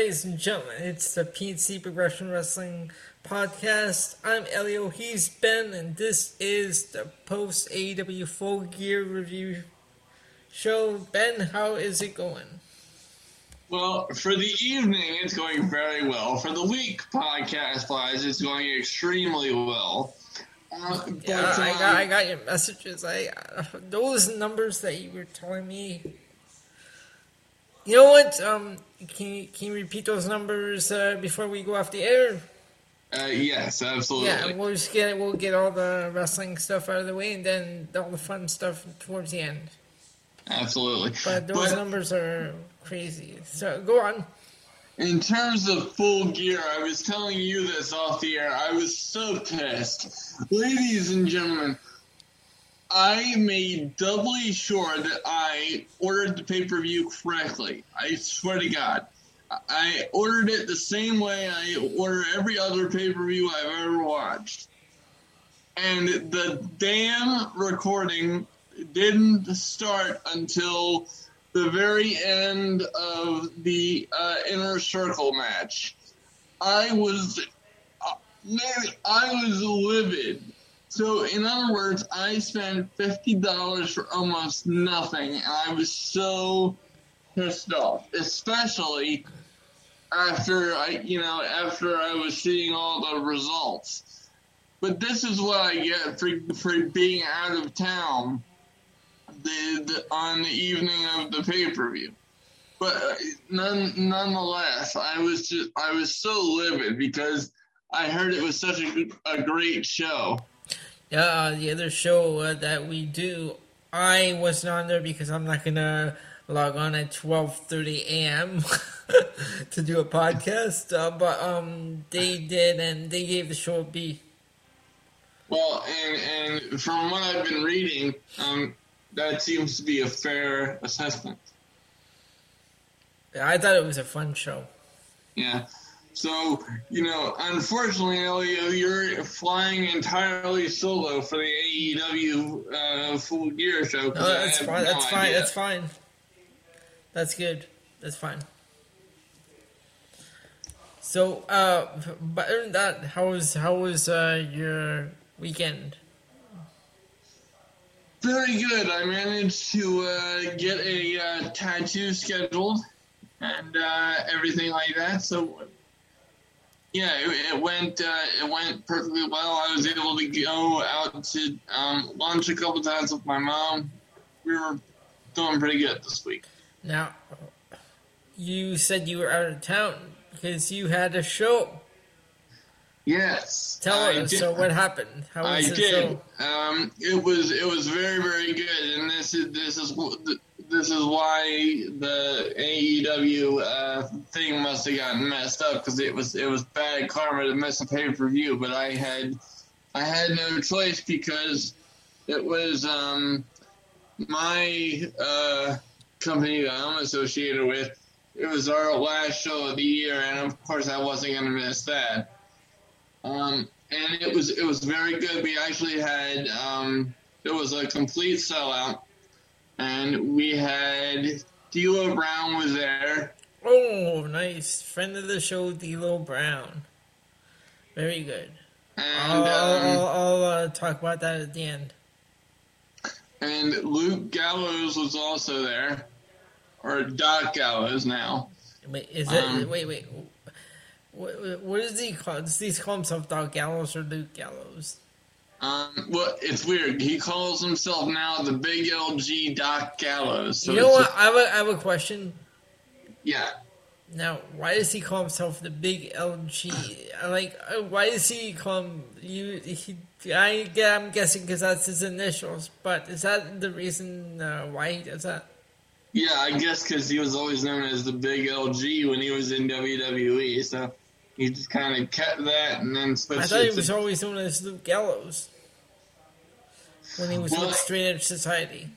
ladies and gentlemen, it's the PNC Progression Wrestling Podcast. I'm Elio, he's Ben, and this is the post AEW Full Gear Review show. Ben, how is it going? Well, for the evening, it's going very well. For the week, podcast wise, it's going extremely well. Uh, but, yeah, I got, I got your messages. I uh, those numbers that you were telling me you know what? Um, can you, can you repeat those numbers uh, before we go off the air? Uh, yes, absolutely. Yeah, we'll just get we'll get all the wrestling stuff out of the way, and then all the fun stuff towards the end. Absolutely. But those but, numbers are crazy. So go on. In terms of full gear, I was telling you this off the air. I was so pissed, ladies and gentlemen. I made doubly sure that I ordered the pay per view correctly. I swear to God. I ordered it the same way I order every other pay per view I've ever watched. And the damn recording didn't start until the very end of the uh, inner circle match. I was, uh, man, I was livid. So, in other words, I spent fifty dollars for almost nothing, and I was so pissed off, especially after I, you know, after I was seeing all the results. But this is what I get for for being out of town the, the on the evening of the pay per view. But uh, none, nonetheless, I was just I was so livid because I heard it was such a, a great show uh, the other show uh, that we do, I wasn't on there because I'm not gonna log on at 12:30 a.m. to do a podcast. Uh, but um, they did, and they gave the show a B. Well, and and from what I've been reading, um, that seems to be a fair assessment. Yeah, I thought it was a fun show. Yeah. So, you know, unfortunately, Elio, you're flying entirely solo for the AEW uh, full gear show. No, that's fine. No that's idea. fine. That's fine. That's good. That's fine. So, uh, but other than that, how was how was uh, your weekend? Very good. I managed to uh, get a uh, tattoo scheduled and uh, everything like that. So yeah, it, it went uh, it went perfectly well. I was able to go out to um, lunch a couple times with my mom. We were doing pretty good this week. Now, you said you were out of town because you had a show. Yes. Tell I us. Did. So what happened? How was I did. Show? Um, it was it was very very good, and this is this is this is why the AEW uh, thing must have gotten messed up because it was it was bad karma to miss a pay per view. But I had I had no choice because it was um, my uh, company that I'm associated with. It was our last show of the year, and of course I wasn't going to miss that. Um, and it was it was very good. We actually had um, it was a complete sellout and we had D'Lo Brown was there. Oh, nice friend of the show, D'Lo Brown. Very good. And I'll, um, I'll, I'll uh, talk about that at the end. And Luke Gallows was also there, or Doc Gallows now. Wait, is it? Um, wait, wait. What, what is he called? Does he call himself Doc Gallows or Luke Gallows? Um, well, it's weird. He calls himself now the Big LG Doc Gallows. So you know what? I have, a, I have a question. Yeah. Now, why does he call himself the Big LG? Like, uh, why does he call him you? He, I, I'm guessing because that's his initials. But is that the reason uh, why he does that? Yeah, I guess because he was always known as the Big LG when he was in WWE. So he just kind of kept that and then switched. I thought he was to... always known as Luke Gallows when he was well, with Straight Edge Society.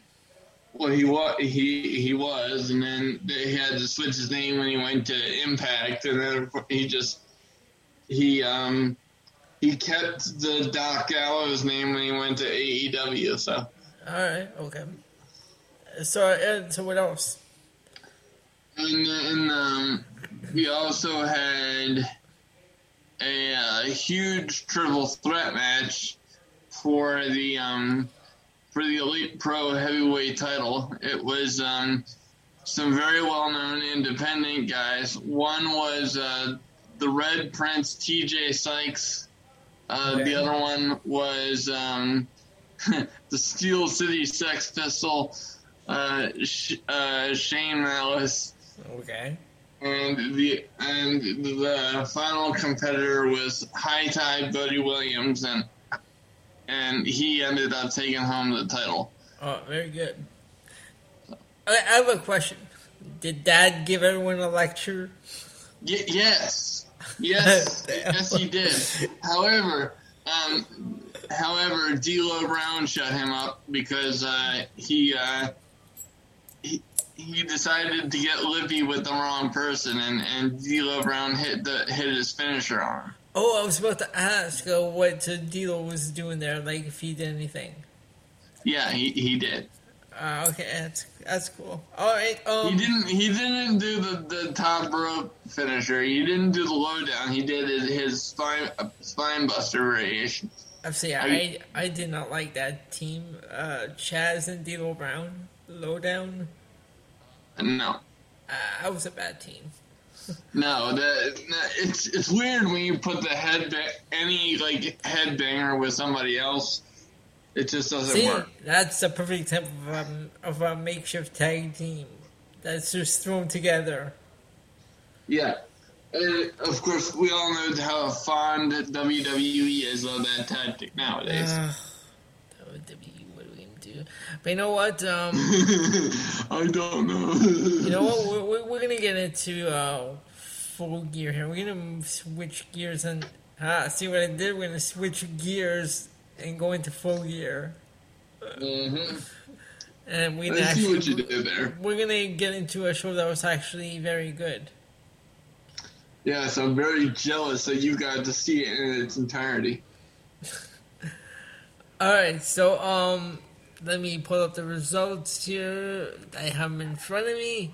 Well, he was he he was, and then he had to switch his name when he went to Impact, and then he just he um he kept the Doc Gallows name when he went to AEW. So. All right. Okay. So, uh, so what else? And, and um, we also had a, a huge triple threat match for the um, for the Elite Pro Heavyweight title. It was um, some very well known independent guys. One was uh, the Red Prince T.J. Sykes. Uh. The other one was um, the Steel City Sex Pistol, uh, Sh- uh, Shane Malice. Okay. And the and the final competitor was High Tide Buddy Williams, and and he ended up taking home the title. Oh, very good. I, I have a question. Did Dad give everyone a lecture? Y- yes, yes, yes, he did. However, um, however, D'Lo Brown shut him up because uh, he, uh, he decided to get lippy with the wrong person, and and D'Lo Brown hit the hit his finisher on him. Oh, I was about to ask uh, what D'Lo was doing there, like if he did anything. Yeah, he, he did. Uh, okay, that's that's cool. All right. Um, He didn't. He didn't do the, the top rope finisher. He didn't do the lowdown. He did his, spine uh, spine buster variation. I'm saying I I did not like that team. Uh, Chaz and D'Lo Brown, lowdown. No, Uh, that was a bad team. no. The, it's it's weird when you put the head any like headbanger with somebody else. It just doesn't See, work. that's a perfect example of, um, of a makeshift tag team that's just thrown together. Yeah. And of course, we all know how fond WWE is of that tactic nowadays. Uh, WWE, what are we gonna do? But you know what? Um, I don't know. you know what? We're, we're, we're gonna get into uh, full gear here. We're gonna switch gears and ah, see what I did. We're gonna switch gears and go into full gear. hmm And we I gonna see what actually you did there. we're gonna get into a show that was actually very good. Yes, I'm very jealous that you got to see it in its entirety. All right, so um, let me pull up the results here. I have them in front of me.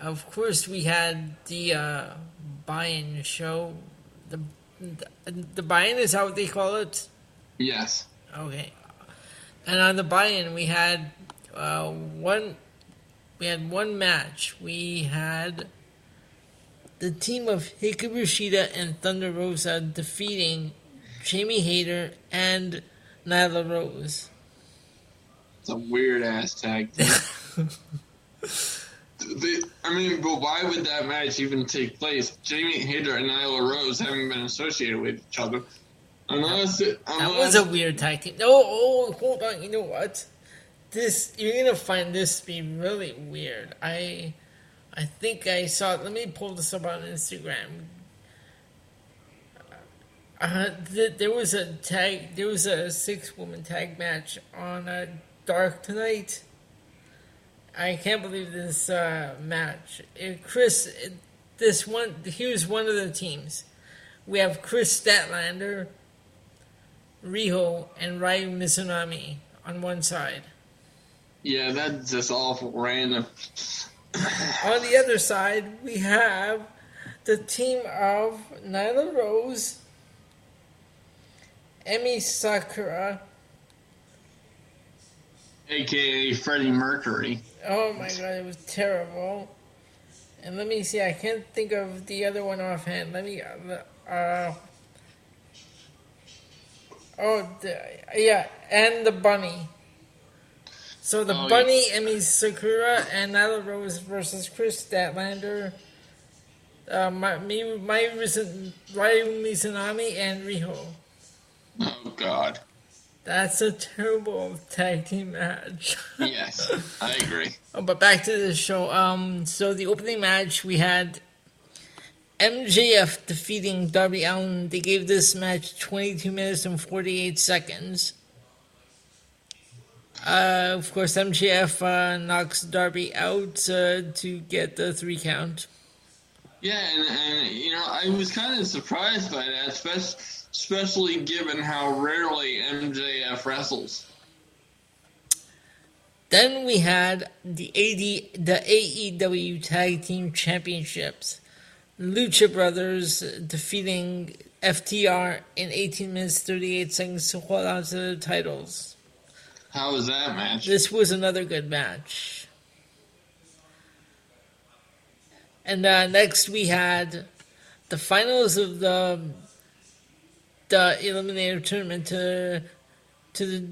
Of course, we had the uh, buy-in show. The the, the buy-in is how they call it. Yes. Okay, and on the buy-in we had uh, one. We had one match. We had the team of Hikaru Shida and Thunder Rosa defeating Jamie Hayter and Nyla Rose. It's a weird ass tag team. They- I mean, but why would that match even take place? Jamie Hayter and Nyla Rose haven't been associated with each other. Unless, it, That was a weird tag team. No, oh, hold on. You know what? This you're gonna find this to be really weird. I, I think I saw. Let me pull this up on Instagram. Uh, th- there was a tag. There was a six-woman tag match on uh, Dark tonight. I can't believe this uh, match. Uh, Kris, uh, this one. Here's one of the teams. We have Kris Statlander, Riho, and Ryo Mizunami on one side. yeah, that's just awful random. On the other side, we have the team of Nyla Rose, Emi Sakura. AKA Freddie Mercury. Oh my god, it was terrible. And let me see, I can't think of the other one offhand. Let me, uh, oh, the, yeah, and the bunny. So the Oh, bunny, Emi Sakura, and Nyla Rose versus Kris Statlander, uh, my, me, my Ryo Mizunami, and Riho. Oh, God. That's a terrible tag team match. Yes, I agree. Oh, but back to the show. Um, so the opening match we had MJF defeating Darby Allin. They gave this match 22 minutes and 48 seconds. Uh, of course, MJF uh, knocks Darby out uh, to get the three count. Yeah, and, and you know, I was kind of surprised by that, especially, especially given how rarely MJF wrestles. Then we had the AD, the AEW Tag Team Championships. Lucha Brothers defeating FTR in 18 minutes 38 seconds to hold on to the titles. How was that match? This was another good match. And uh, next we had the finals of the the eliminator tournament to to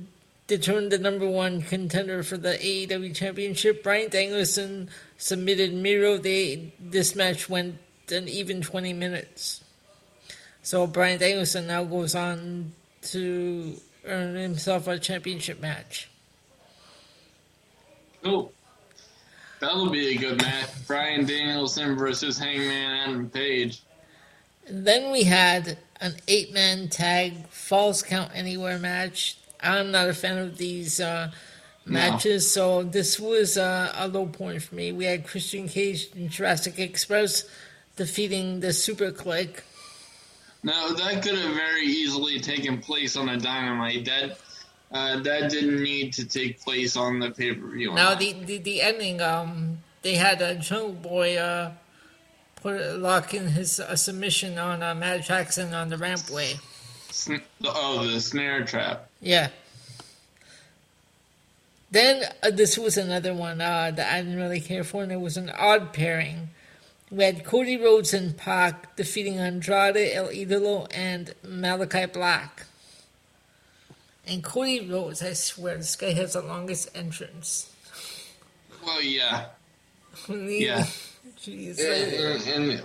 determine the number one contender for the AEW championship. Bryan Danielson submitted Miro. They this match went an even twenty minutes. So Bryan Danielson now goes on to earn himself a championship match. Cool. That'll be a good match. Bryan Danielson versus Hangman Adam Page. And then we had an eight man tag falls count anywhere match. I'm not a fan of these uh, matches, so this was uh, a low point for me. We had Christian Cage and Jurassic Express defeating the Super Kliq. Now that could have very easily taken place on a Dynamite. That uh, that didn't need to take place on the pay per view. Now the, the the ending, um, they had a Jungle Boy put lock in his uh, submission on uh, Matt Jackson on the rampway. Sn- oh, the snare trap. Yeah. Then uh, this was another one uh, that I didn't really care for, and it was an odd pairing. We had Cody Rhodes and Pac defeating Andrade, El Idolo, and Malachi Black. And Cody Rhodes, I swear, this guy has the longest entrance. Well, yeah. yeah. Jeez. And, and,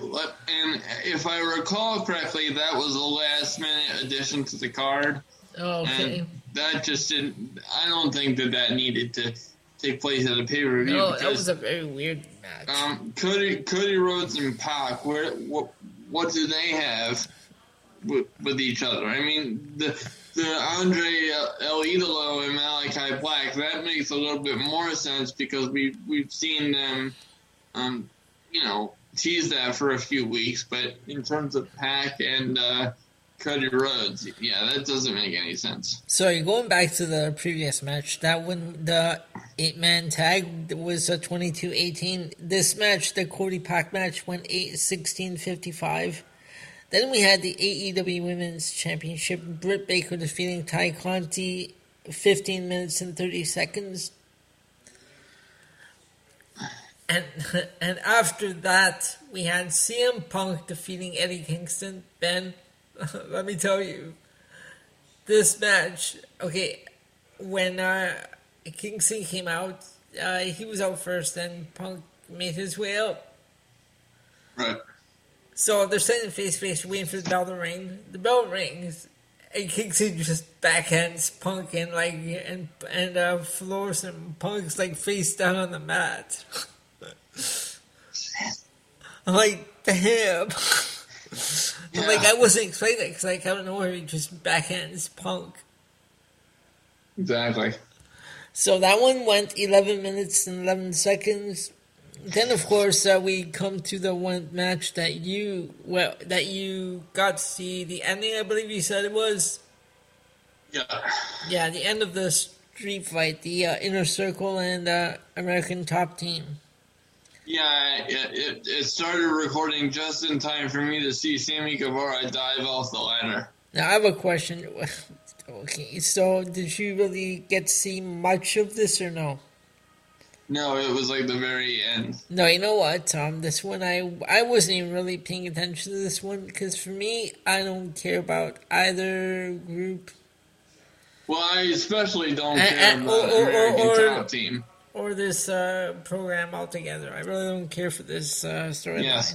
and, if I recall correctly, that was a last minute addition to the card. Oh, okay. And that just didn't. I don't think that that needed to take place at a pay per view. No, that was a very weird match. Um, Cody, Cody Rhodes and Pac, where what what do they have with, with each other? I mean, the the Andre El Idolo and Malachi Black that makes a little bit more sense because we we've seen them, um, you know, tease that for a few weeks. But in terms of Pac and uh, Cody Rhodes, yeah, that doesn't make any sense. So going back to the previous match, that when the eight man tag was a 22-18. This match, the Cody Pac match, went 8 16 55. Then we had the AEW Women's Championship, Britt Baker defeating Tay Conti 15 minutes and 30 seconds. And and after that, we had CM Punk defeating Eddie Kingston. Ben, let me tell you, this match. Okay, when uh, Kingston came out, uh, he was out first, and Punk made his way up. Right. So they're standing face to face, waiting for the bell to ring. The bell rings, and Kingston just backhands Punk and like and and uh, floors him. Punk's like face down on the mat. I'm like, damn. Yeah. like, I wasn't expecting that because, like, I don't know where he just backhands Punk. Exactly. So that one went 11 minutes and 11 seconds. Then, of course, uh, we come to the one match that you well that you got to see the ending. I believe you said it was. Yeah. Yeah, the end of the street fight, the uh, inner circle and uh, American Top Team. Yeah, it, it started recording just in time for me to see Sammy Guevara dive off the ladder. Now I have a question. Okay, so did you really get to see much of this or no? No, it was like the very end. No, you know what, Tom? This one, I I wasn't even really paying attention to this one because for me, I don't care about either group. Well, I especially don't care about or, or, American or, Top Team or this uh, program altogether. I really don't care for this uh, storyline. Yes.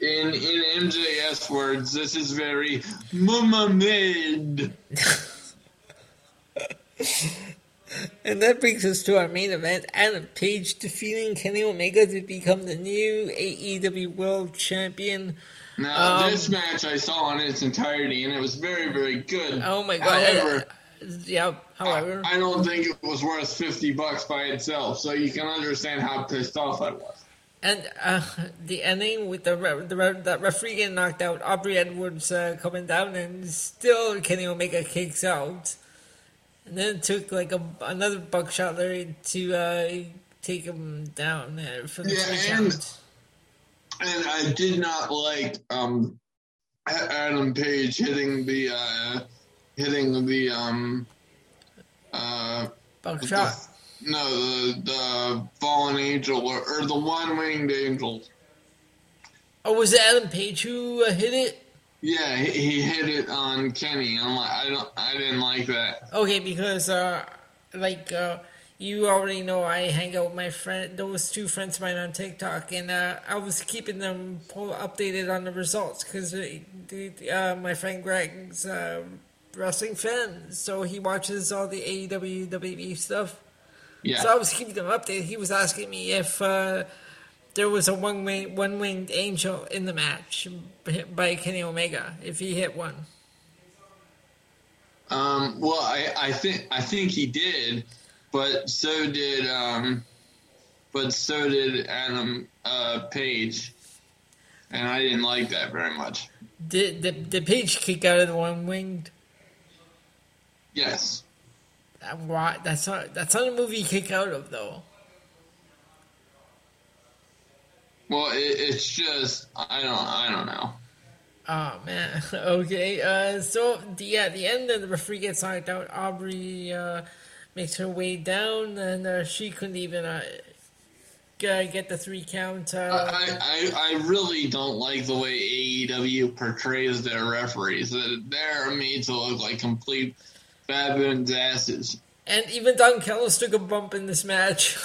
In in MJS words, this is very mama made. and that brings us to our main event: Adam Page defeating Kenny Omega to become the new AEW World Champion. Now, um, this match I saw in its entirety, and it was very, very good. Oh my god! However, yeah. However, I, I don't think it was worth fifty bucks by itself, so you can understand how pissed off I was. And uh, the ending with the the that referee getting knocked out, Aubrey Edwards uh, coming down, and still Kenny Omega kicks out. And then it took like a, another buckshot Lariat to uh, take him down there for the Yeah, and-. And I did not like um, Adam Page hitting the uh, hitting the um, uh, Buckshot. the- no the the fallen angel or, or the one winged angel. Oh, was it Adam Page who uh, hit it? Yeah, he, he hit it on Kenny. I'm like, I don't, I didn't like that. Okay, because uh, like uh, you already know, I hang out with my friend, those two friends of mine on TikTok, and uh, I was keeping them updated on the results because uh, uh, my friend Greg's uh, wrestling fan, so he watches all the AEW WWE stuff. Yeah, So I was keeping him updated. He was asking me if uh, there was a one wing, one winged angel in the match by Kenny Omega. If he hit one, Um, well, I, I think I think he did, but so did um, but so did Adam uh, Page, and I didn't like that very much. did the the Page kick out of the one winged? Yes, That-? That's not that's not a movie you kick out of though. well, it, it's just I don't I don't know. Oh man. Okay. Uh. So the yeah, the end of the referee gets knocked out. Aubrey uh, makes her way down, and uh, she couldn't even uh, get the three count. Uh, I, I I really don't like the way AEW portrays their referees. They're made to look like complete baboons asses. and even Don Callis took a bump in this match.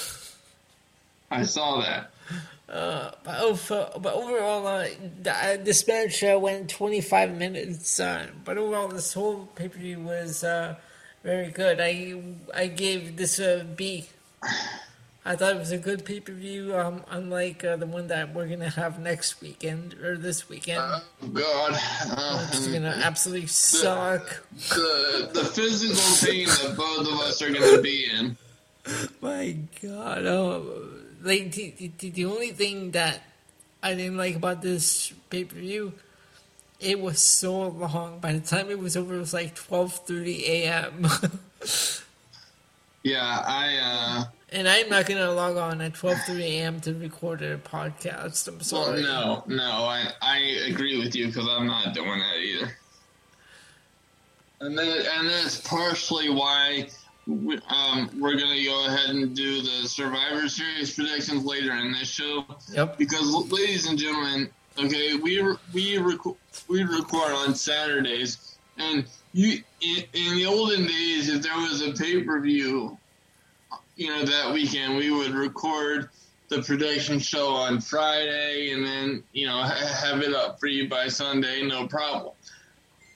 I saw that. Uh, but, over, but overall, uh, uh, this match uh, went 25 minutes. Uh, but overall, this whole pay per view was uh, very good. I I gave this a B. I thought it was a good pay per view, um, unlike uh, the one that we're gonna have next weekend or this weekend. Oh God. Uh, it's gonna absolutely suck. the the physical pain that both of us are going to be in. My God, oh, like the, the, the only thing that I didn't like about this pay per view, it was so long. By the time it was over, it was like twelve thirty a.m. Yeah, I. and I'm not gonna log on at twelve thirty a.m. to record a podcast. I'm uh Well, no, no, I I agree with you because I'm not doing that either. And then, and that's partially why we, um, we're gonna go ahead and do the Survivor Series predictions later in this show. Yep. Because, ladies and gentlemen, okay, we re- we rec- we record on Saturdays, and you in, in the olden days, if there was a pay per view, you know, that weekend, we would record the prediction show on Friday, and then you know ha- have it up for you by Sunday, no problem.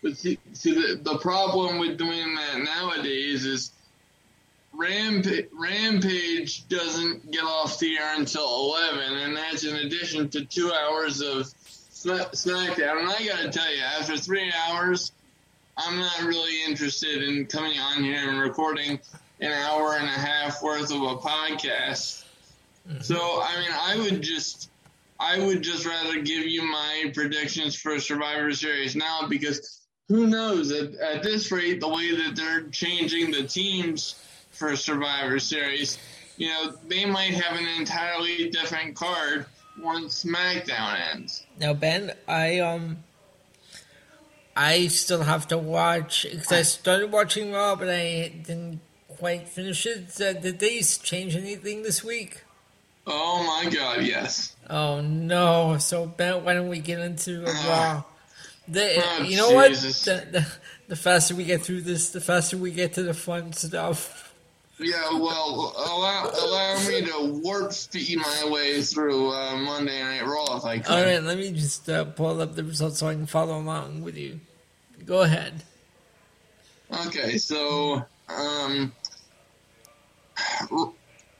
But see, see the, the problem with doing that nowadays is Rampa- Rampage doesn't get off the air until 11, and that's in addition to two hours of Sma- SmackDown. And I gotta tell you, after three hours, I'm not really interested in coming on here and recording an hour and a half worth of a podcast. So, I mean, I would just. I would just rather give you my predictions for Survivor Series now because who knows at, at this rate the way that they're changing the teams for Survivor Series, you know, they might have an entirely different card once SmackDown ends. Now, Ben, I um, I still have to watch because I started watching Raw, but I didn't quite finish it. Uh, did they change anything this week? Oh my God, yes. Oh no! So Ben, why don't we get into uh, Raw? The, Oh, you know Jesus. what? The, the, the faster we get through this, the faster we get to the fun stuff. Yeah, well, allow, allow me to warp speed my way through uh, Monday Night Raw if I could. All right, let me just uh, pull up the results so I can follow along with you. Go ahead. Okay, so um,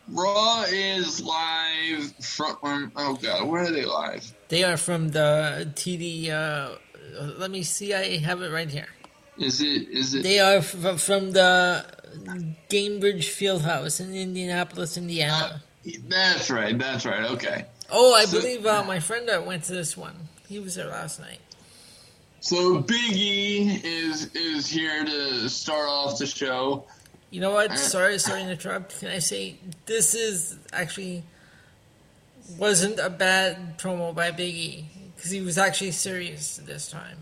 Raw is live from. Um, oh God, where are they live? They are from the TD. Uh, let me see. I have it right here. Is it? Is it? They are f- from the Gainbridge Fieldhouse in Indianapolis, Indiana. That's right. That's right. Okay. Oh, I So- believe uh, my friend that went to this one. He was there last night. So Big E is is here to start off the show, You know what? Sorry, sorry to interrupt. Can I say this is actually wasn't a bad promo by Biggie because he was actually serious this time.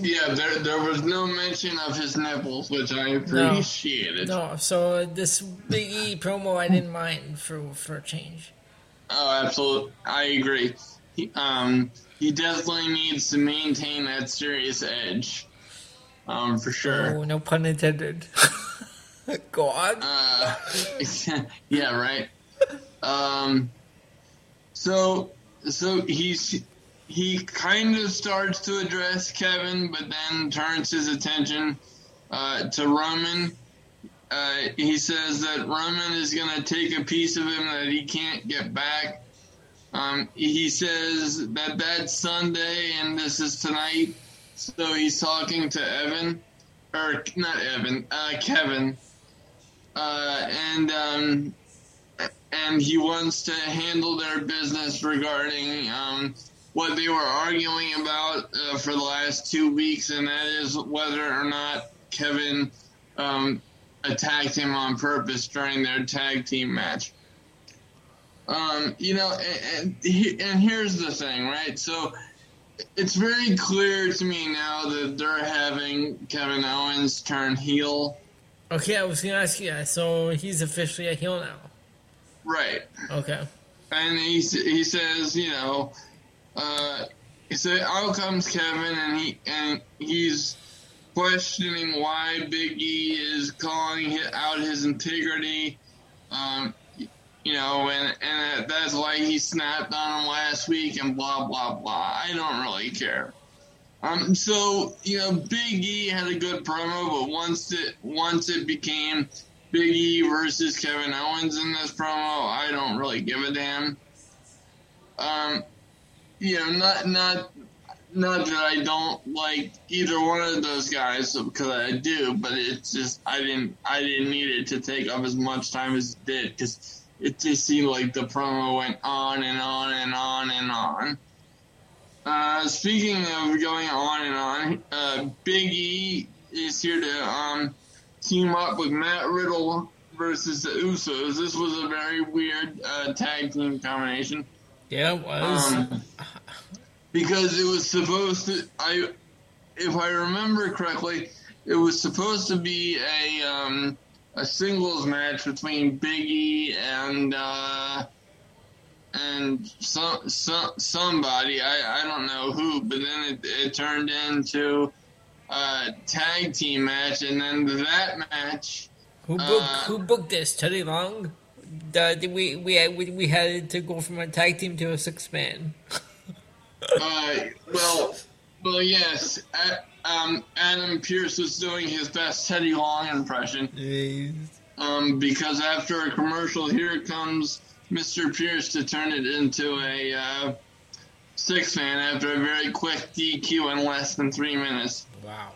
Yeah, there there was no mention of his nipples, which I appreciated. No, no so this Biggie promo I didn't mind for for a change. Oh, absolutely, I agree. He, um, he definitely needs to maintain that serious edge, um, for sure. Oh, no pun intended. Go on. Uh, yeah, right. Um, so, so he's he kind of starts to address Kevin, but then turns his attention uh, to Roman. Uh, he says that Roman is going to take a piece of him that he can't get back. Um, he says that that's Sunday and this is tonight. So he's talking to Evan, or not Evan, uh, Kevin uh, and um, and he wants to handle their business regarding um, what they were arguing about uh, for the last two weeks, and that is whether or not Kevin um, attacked him on purpose during their tag team match. Um, you know, and, and, and here's the thing, right? So it's very clear to me now that they're having Kevin Owens turn heel Okay, I was gonna ask you. So he's officially a heel now. Right. Okay. And he he says, you know, uh, he said, out comes Kevin, and he and he's questioning why Big E is calling out his integrity. Um, you know, and and that's why he snapped on him last week, and blah blah blah. I don't really care. Um, so you know, Big E had a good promo, but once it once it became Big E versus Kevin Owens in this promo, I don't really give a damn. Um, you know, not not not that I don't like either one of those guys because I do, but it's just I didn't I didn't need it to take up as much time as it did because it just seemed like the promo went on and on and on and on. Uh, speaking of going on and on, uh, Big E is here to um, team up with Matt Riddle versus the Usos. This was a very weird uh, tag team combination. Yeah, it was. Um, because it was supposed to, I, if I remember correctly, it was supposed to be a um, a singles match between Big E and uh, and some, some somebody I, I don't know who, but then it, it turned into a tag team match, and then that match. Who booked uh, Who booked this? Teddy Long. Uh, we we we we had to go from a tag team to a six man. uh, well, well, yes. um, Adam Pearce was doing his best Teddy Long impression. Um, because after a commercial, here comes Mr. Pearce to turn it into a uh, six man after a very quick DQ in less than three minutes. Wow.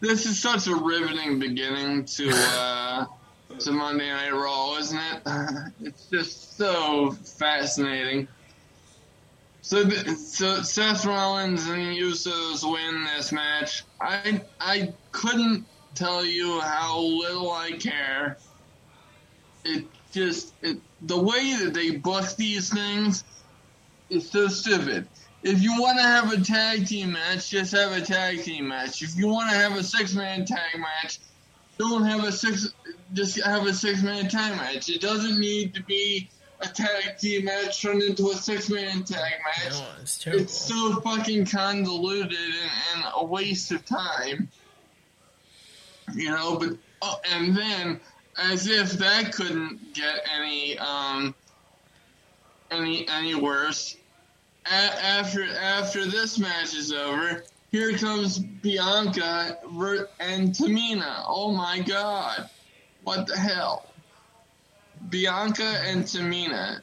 This is such a riveting beginning to uh, to Monday Night Raw, isn't it? It's just so fascinating. So, so Seth Rollins and Usos win this match. I I couldn't tell you how little I care. It just it, the way that they book these things is so stupid. If you want to have a tag team match, just have a tag team match. If you want to have a six man tag match, don't have a six. Just have a six man tag match. It doesn't need to be a tag team match turned into a six man tag match. No, it's. It's so fucking convoluted and, and a waste of time. You know, but oh, and then as if that couldn't get any um, any any worse. A- after after this match is over, here comes Bianca and Tamina. Oh my God, what the hell? Bianca and Tamina.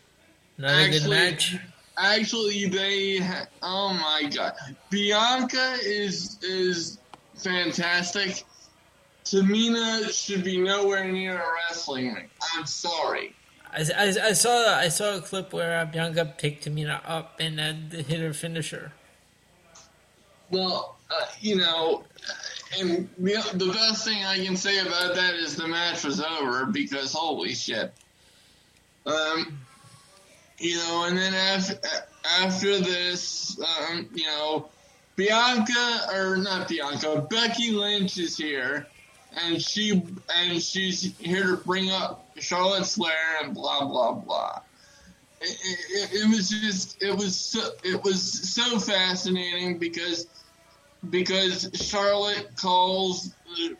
Not actually, a good match. Actually, they. Ha- oh my God, Bianca is is fantastic Tamina should be nowhere near a wrestling ring. I'm sorry. I, I, I saw I saw a clip where Bianca picked Tamina up and then hit her finisher. Well, uh, you know, and the, the best thing I can say about that is the match was over because holy shit. Um, you know, and then after after this, um, you know, Bianca or not Bianca, Becky Lynch is here, and she and she's here to bring up Charlotte Flair and blah blah blah. It, it, it was just it was so, it was so fascinating because because Charlotte calls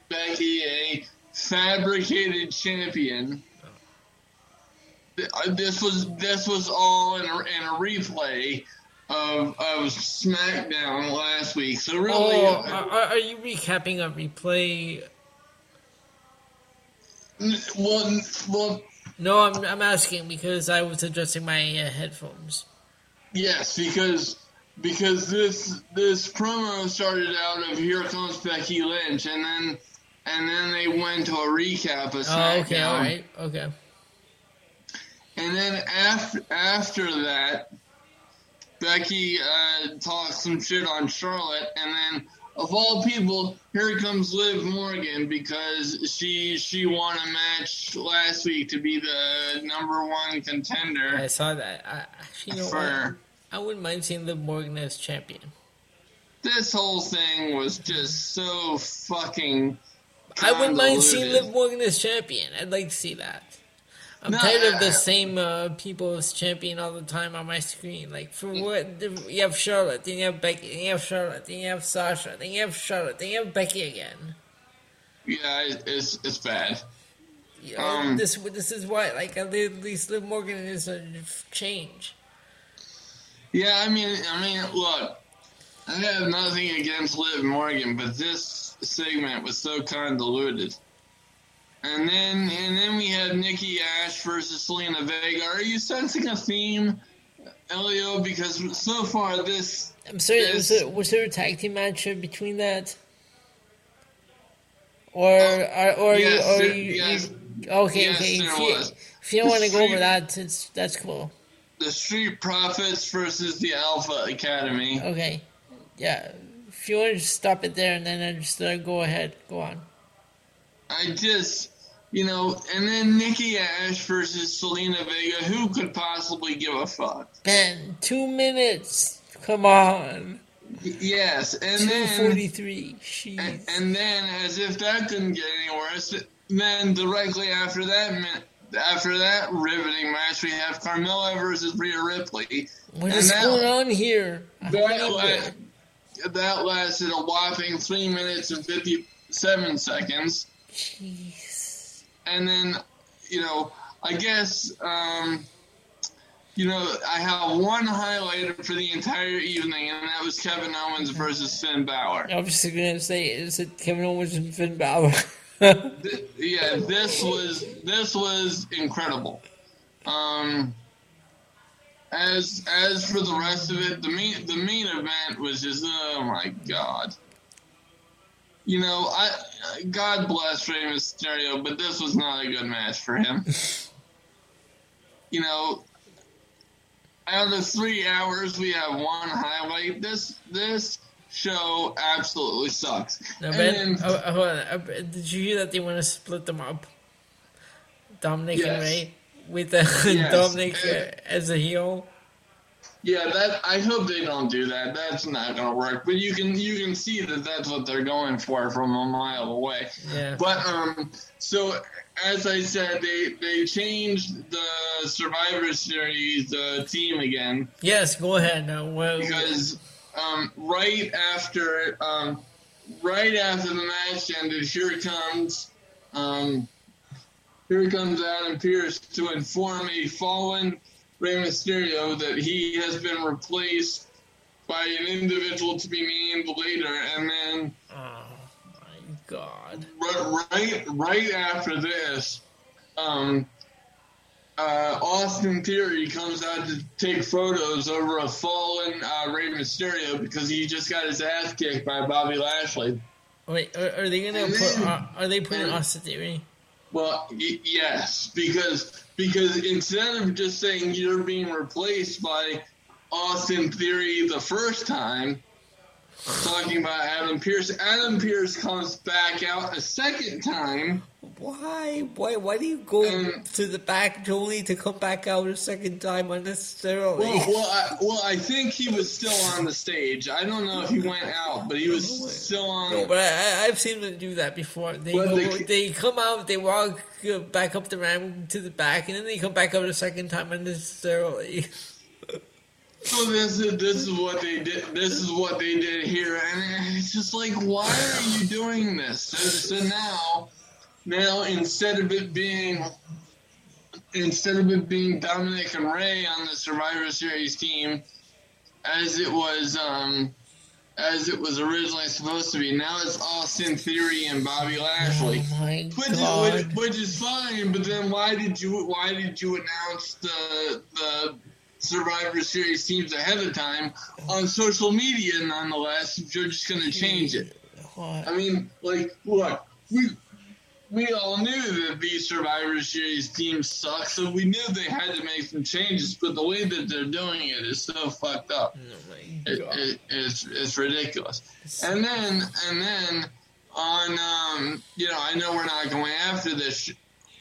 Becky a fabricated champion. Uh, this was this was all in a, in a replay of of SmackDown last week. So really, oh, are, are you recapping a replay? Well, well. No, I'm I'm asking because I was adjusting my uh, headphones. Yes, because because this this promo started out of here comes Becky Lynch, and then and then they went to a recap of SmackDown. Oh, okay, all right, okay. And then after after that, Becky uh, talks some shit on Charlotte, and then of all people, here comes Liv Morgan because she she won a match last week to be the number one contender. I saw that. I, actually, you know for, I wouldn't mind seeing Liv Morgan as champion. This whole thing was just so fucking. I wouldn't mind seeing Liv Morgan as champion. I'd like to see that. I'm no, tired of the same uh, people as champion all the time on my screen. Like, for what? You have Charlotte, then you have Becky, then you have Charlotte, then you have Sasha, then you have Charlotte, then you have Becky again. Yeah, it's it's bad. You know, um, this this is why, like, at least Liv Morgan is a change. Yeah, I mean, I mean, look, I have nothing against Liv Morgan, but this segment was so convoluted. And then, and then we had Nikki Ash versus Zelina Vega. Are you sensing a theme, Elio? Because so far this. I'm sorry. This, was, there, was there a tag team match between that? Or, uh, or, or yes, you, or you, yes, you, okay, yes, okay. If you, if you don't want to go over that, it's that's cool the Street Profits versus the Alpha Academy. Okay. Yeah. If you want to stop it there and then I just uh, go ahead, go on. I just, you know, and then Nikki Ash versus Zelina Vega. Who could possibly give a fuck? Ben, two minutes. Come on. Yes, and then forty-three. And, and then, as if that couldn't get any worse, then directly after that, after that riveting match, we have Carmella versus Rhea Ripley. What is that, going on here? That, la- that lasted a whopping three minutes and fifty-seven seconds. Jeez. And then, you know, I guess, um, you know, I have one highlighter for the entire evening, and that was Kevin Owens versus Finn Balor. I was just going to say, is it Kevin Owens and Finn Balor? yeah, this was this was incredible. Um, as as for the rest of it, the main the main event was just oh my god. You know, I God bless Rey Mysterio, but this was not a good match for him. you know, out of three hours, we have one highlight. This this show absolutely sucks. Now, Ben, then, oh, hold on. Uh, did you hear that they want to split them up? Dominic yes. and Rey with the yes. Dominic uh, as a heel. Yeah, that I hope they don't do that. That's not going to work. But you can you can see that that's what they're going for from a mile away. Yeah. But um, so as I said, they they changed the Survivor Series uh, team again. Yes, go ahead now. Well, because um, right after um, right after the match ended, here comes um, here comes Adam Pearce to inform a fallen Rey Mysterio that he has been replaced by an individual to be named later, and then oh my god, right right, right after this, um, uh, Austin Theory comes out to take photos over a fallen uh, Rey Mysterio because he just got his ass kicked by Bobby Lashley. Wait, are, are they gonna and put? Then, are, are, they putting and, Austin Theory? Well, y- yes, because because instead of just saying you're being replaced by Austin Theory the first time, talking about Adam Pearce. Adam Pearce comes back out a second time. Why? Why? Why do you go Um, to the back only to come back out a second time unnecessarily? Well, well, I, well, I think he was still on the stage. I don't know if he went out, but he was still on. No, but I, I've seen them do that before. They go, they- they come out, they walk uh, back up the ramp to the back, and then they come back out a second time unnecessarily. So this is this is what they did. This is what they did here, and it's just like, why are you doing this? So, so now, now instead of it being, instead of it being Dominic and Ray on the Survivor Series team, as it was, um, as it was originally supposed to be, now it's Austin Theory and Bobby Lashley. Oh Which, god! which, which is fine, but then why did you why did you announce the the Survivor Series teams ahead of time on social media? Nonetheless, if you're just going to change it. What? I mean, like, look, we we all knew that these Survivor Series teams suck, so we knew they had to make some changes. But the way that they're doing it is so fucked up. Oh It, it, it's it's ridiculous. And then and then on um, you know I know we're not going after this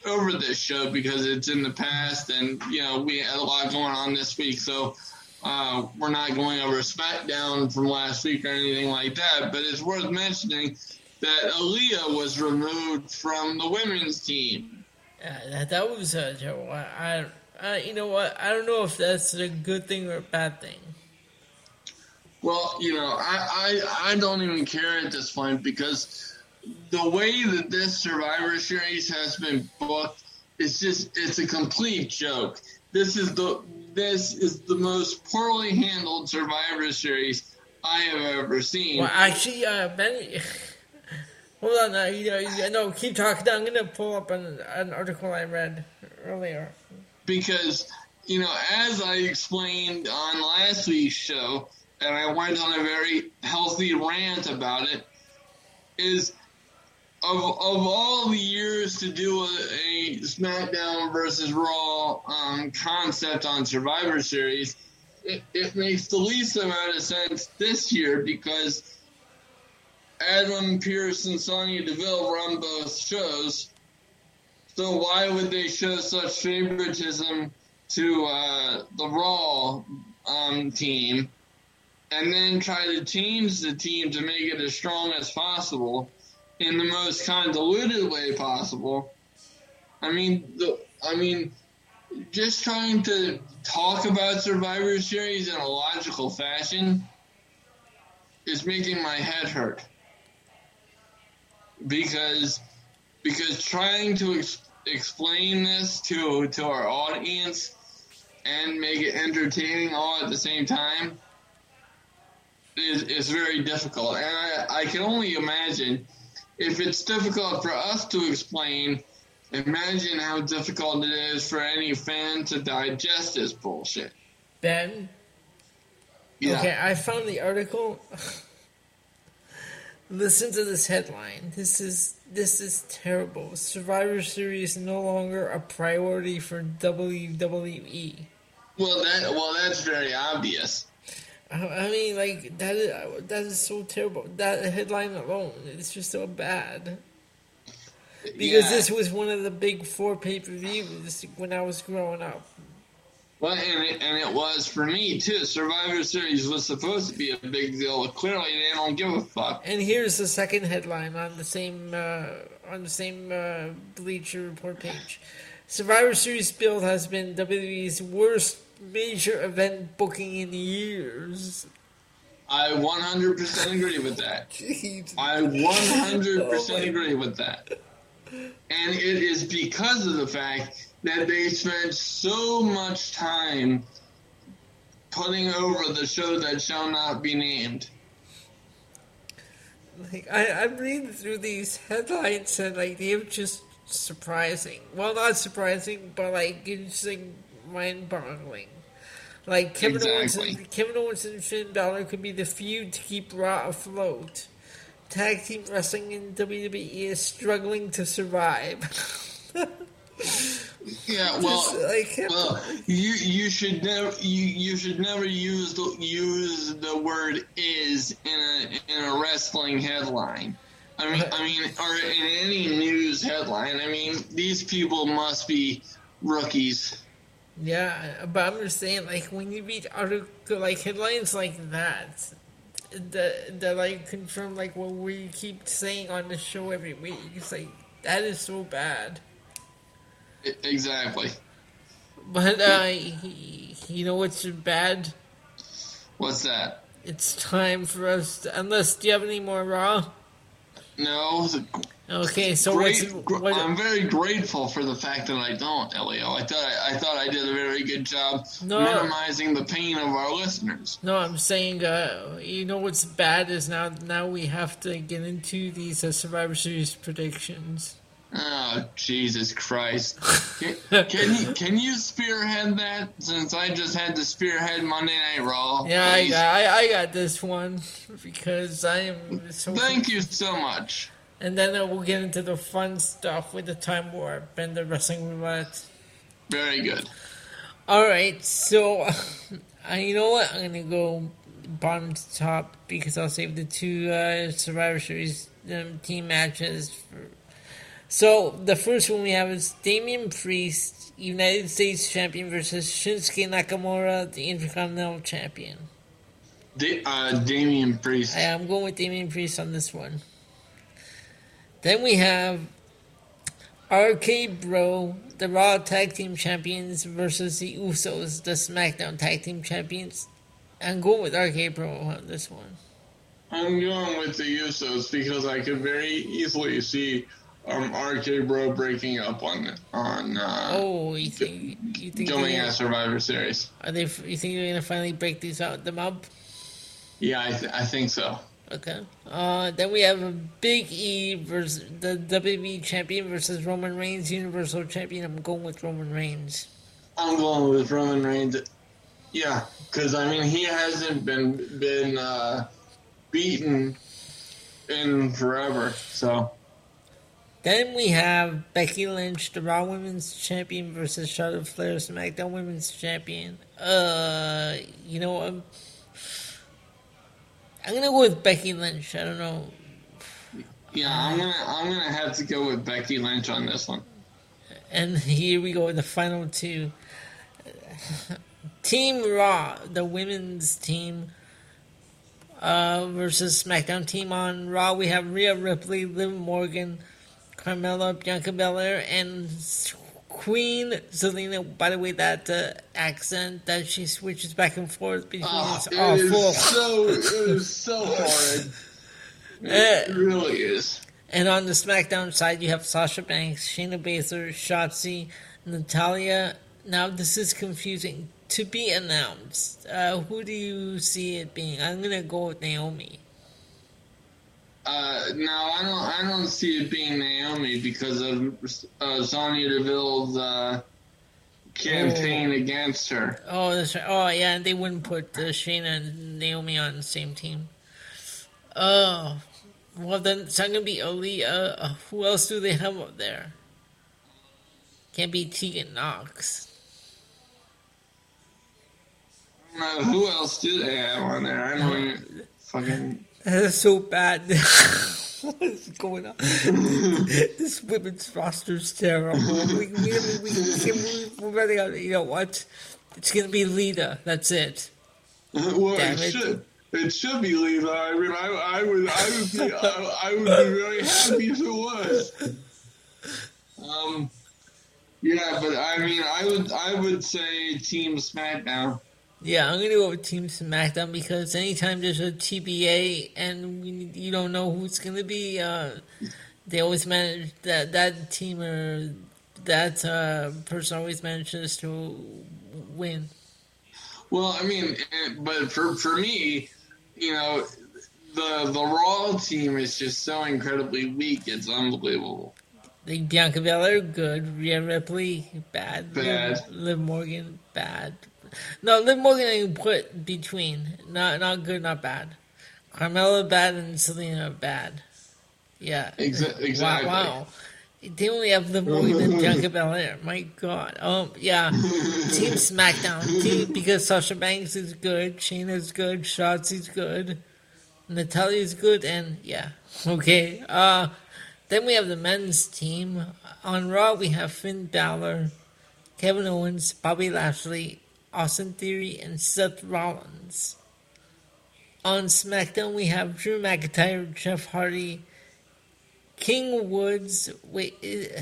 over this show because it's in the past and you know we had a lot going on this week so uh, we're not going over SmackDown from last week or anything like that but it's worth mentioning that Aliyah was removed from the women's team. Yeah, that, that was uh. I, I, I, you know what? I don't know if that's a good thing or a bad thing. Well, you know, I, I, I don't even care at this point because the way that this Survivor Series has been booked, it's just it's a complete joke. This is the this is the most poorly handled Survivor Series I have ever seen. Well, actually, uh, Ben, hold on. Uh, you know, you, no, keep talking. I'm gonna pull up an, an article I read earlier. because you know, as I explained on last week's show, and I went on a very healthy rant about it, is of of all the years to do a, a SmackDown versus Raw um, concept on Survivor Series, it, it makes the least amount of sense this year because Adam Pearce and Sonya Deville run both shows. So why would they show such favoritism to uh, the Raw um, team, and then try to change the team to make it as strong as possible in the most convoluted way possible? I mean, the I mean, just trying to talk about Survivor Series in a logical fashion is making my head hurt because because trying to ex- explain this to to our audience and make it entertaining all at the same time is is very difficult. And I, I can only imagine if it's difficult for us to explain. Imagine how difficult it is for any fan to digest this bullshit. Ben, Yeah. okay, I found the article. Listen to this headline. This is this is terrible. Survivor Series no longer a priority for WWE. Well, that well, that's very obvious. I mean, like that is that is so terrible. That headline alone is just so bad. Because Yeah. this was one of the big four pay per views when I was growing up. Well, and it, and it was for me too. Survivor Series was supposed to be a big deal. Clearly, they don't give a fuck. And here's the second headline on the same uh, on the same uh, Bleacher Report page. Survivor Series build has been WWE's worst major event booking in years. I 100% agree with that. Jeez. I 100% Oh agree with that. And it is because of the fact that they spent so much time putting over the show that shall not be named. Like I, I'm reading through these headlines and like they're just surprising. Well, not surprising, but like it's like mind-boggling. Like Kevin Owens, Exactly. and, Kevin Owens and Finn Balor could be the feud to keep Raw afloat. Tag team wrestling in WWE is struggling to survive. Yeah, well, Just, like, well, you you should never you, you should never use the use the word is in a in a wrestling headline. I mean, I mean, or in any news headline. I mean, these people must be rookies. Yeah, but I'm just saying, like, when you read article like headlines like that, that that like confirm like what we keep saying on the show every week. It's like that is so bad. Exactly. But uh, you know what's bad? What's that? It's time for us. To, unless do you have any more raw? No, the Okay, so great. what's what? I'm very grateful for the fact that I don't, Elio. I thought I, thought I did a very good job No. minimizing the pain of our listeners. No, I'm saying, uh, you know what's bad is now now we have to get into these uh, Survivor Series predictions. Oh Jesus Christ! Can, can you can you spearhead that? Since I just had to spearhead Monday Night Raw. Yeah, I? I I got this one because I am so. Thank you so much. And then we'll get into the fun stuff with the time warp and the wrestling roulette. Very good. All right, so uh, you know what? I'm gonna go bottom to top because I'll save the two uh, Survivor Series um, team matches. For... So the first one we have is Damian Priest, United States Champion versus Shinsuke Nakamura, the Intercontinental Champion. Da- uh, Damian Priest. I am going with Damian Priest on this one. Then we have RK Bro, the Raw Tag Team Champions versus the Usos, the SmackDown Tag Team Champions. I'm going with RK Bro on this one. I'm going with the Usos because I could very easily see um, RK Bro breaking up on on uh, Oh, you think you think going at Survivor Series. are they? You think they're gonna finally break these out them up? Yeah, I, th- I think so. Okay. Uh, then we have a Big E versus the WWE Champion versus Roman Reigns, Universal Champion. I'm going with Roman Reigns. I'm going with Roman Reigns. Yeah, because I mean he hasn't been been uh, beaten in forever. So Then we have Becky Lynch, the Raw Women's Champion, versus Charlotte Flair, SmackDown Women's Champion. Uh, you know, I'm, I'm gonna go with Becky Lynch. I don't know. yeah, I'm gonna I'm gonna have to go with Becky Lynch on this one. And here we go in the final two. Team Raw, the women's team, uh, versus SmackDown team on Raw. We have Rhea Ripley, Liv Morgan, Carmella, Bianca Belair, and Queen Zelina. By the way, that uh, accent that she switches back and forth between Oh, is it awful. so it is so horrid. It really is. And on the SmackDown side, you have Sasha Banks, Shayna Baszler, Shotzi, Natalya. Now, this is confusing. To be announced, uh, who do you see it being? I'm gonna go with Naomi. Uh, no, I don't. I don't see it being Naomi because of uh, Sonya Deville's uh, campaign Oh. against her. Oh, that's right. Oh, yeah, and they wouldn't put uh, Shayna and Naomi on the same team. Oh, well then it's not gonna be Aliyah. Uh, who else do they have up there? Can't be Tegan Nox. I don't know who else do they have on there? I don't fucking. That's so bad. what is going on? this women's roster is terrible. We, we, we, we, we're running out. You know what? It's gonna be Lita. That's it. Well, Damn it it. should. It should be Lisa. I mean, I, I would, I would be, I, I would be very happy if it was. Um, yeah, but I mean, I would, I would say Team SmackDown. Yeah, I'm gonna go with Team SmackDown because anytime there's a TBA and we, you don't know who's gonna be, uh, they always manage that that team or that uh, person always manages to win. Well, I mean, but for for me, you know, the the Raw team is just so incredibly weak. It's unbelievable. Like Bianca Belair, good. Rhea Ripley, bad. Bad. Liv, Liv Morgan, bad. No, Liv Morgan I can put between. Not not good, not bad. Carmella bad and Zelina bad. Yeah. Exa- exactly. Wow, wow. They only have the boy and Bianca Belair. My God. Um. Yeah. Team SmackDown. Team because Sasha Banks is good. Shayna's good. Shotzi's good. Natalya's good. And yeah. Okay. Uh. Then we have the men's team. On Raw we have Finn Balor, Kevin Owens, Bobby Lashley, Austin Theory, and Seth Rollins. On SmackDown we have Drew McIntyre, Jeff Hardy. King Woods. Wait, uh,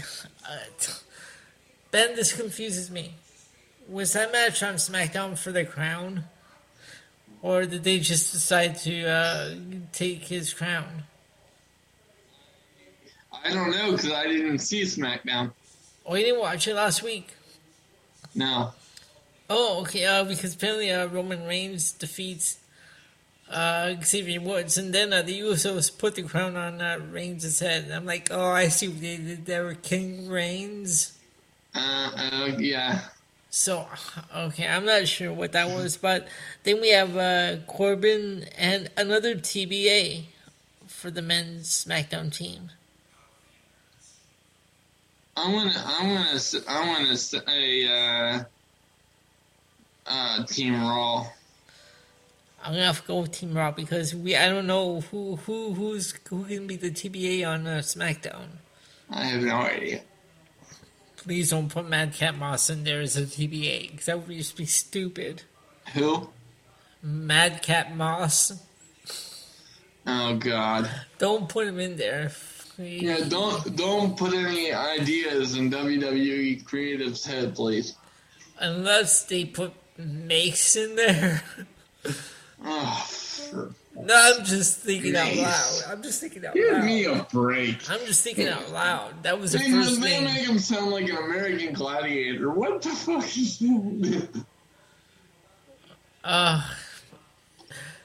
Ben, this confuses me. Was that match on SmackDown for the crown, or did they just decide to uh, take his crown? I don't know because I didn't see SmackDown. Oh, you didn't watch it last week? No. Oh, okay. Uh, because apparently uh, Roman Reigns defeats uh, Xavier Woods, and then uh, the Usos put the crown on uh, Reigns' head. And I'm like, oh, I see what they did. They were King Reigns. Uh, uh, yeah. So, okay, I'm not sure what that was, but then we have uh, Corbin and another TBA for the men's SmackDown team. I want to. I want to. I want to say uh, uh, Team Raw. I'm gonna have to go with Team Raw because we I don't know who who who's who can be the TBA on uh, SmackDown. I have no idea. Please don't put Madcap Moss in there as a TBA because that would just be stupid. Who? Madcap Moss. Oh God. Don't put him in there. Yeah, don't don't put any ideas in WWE creative's head, please. Unless they put Mace in there. Oh, no, I'm just thinking out loud. I'm just thinking out give loud. Give me a break. I'm just thinking out loud. That was the They, first they thing. make him sound like an American gladiator. What the fuck is that? Uh,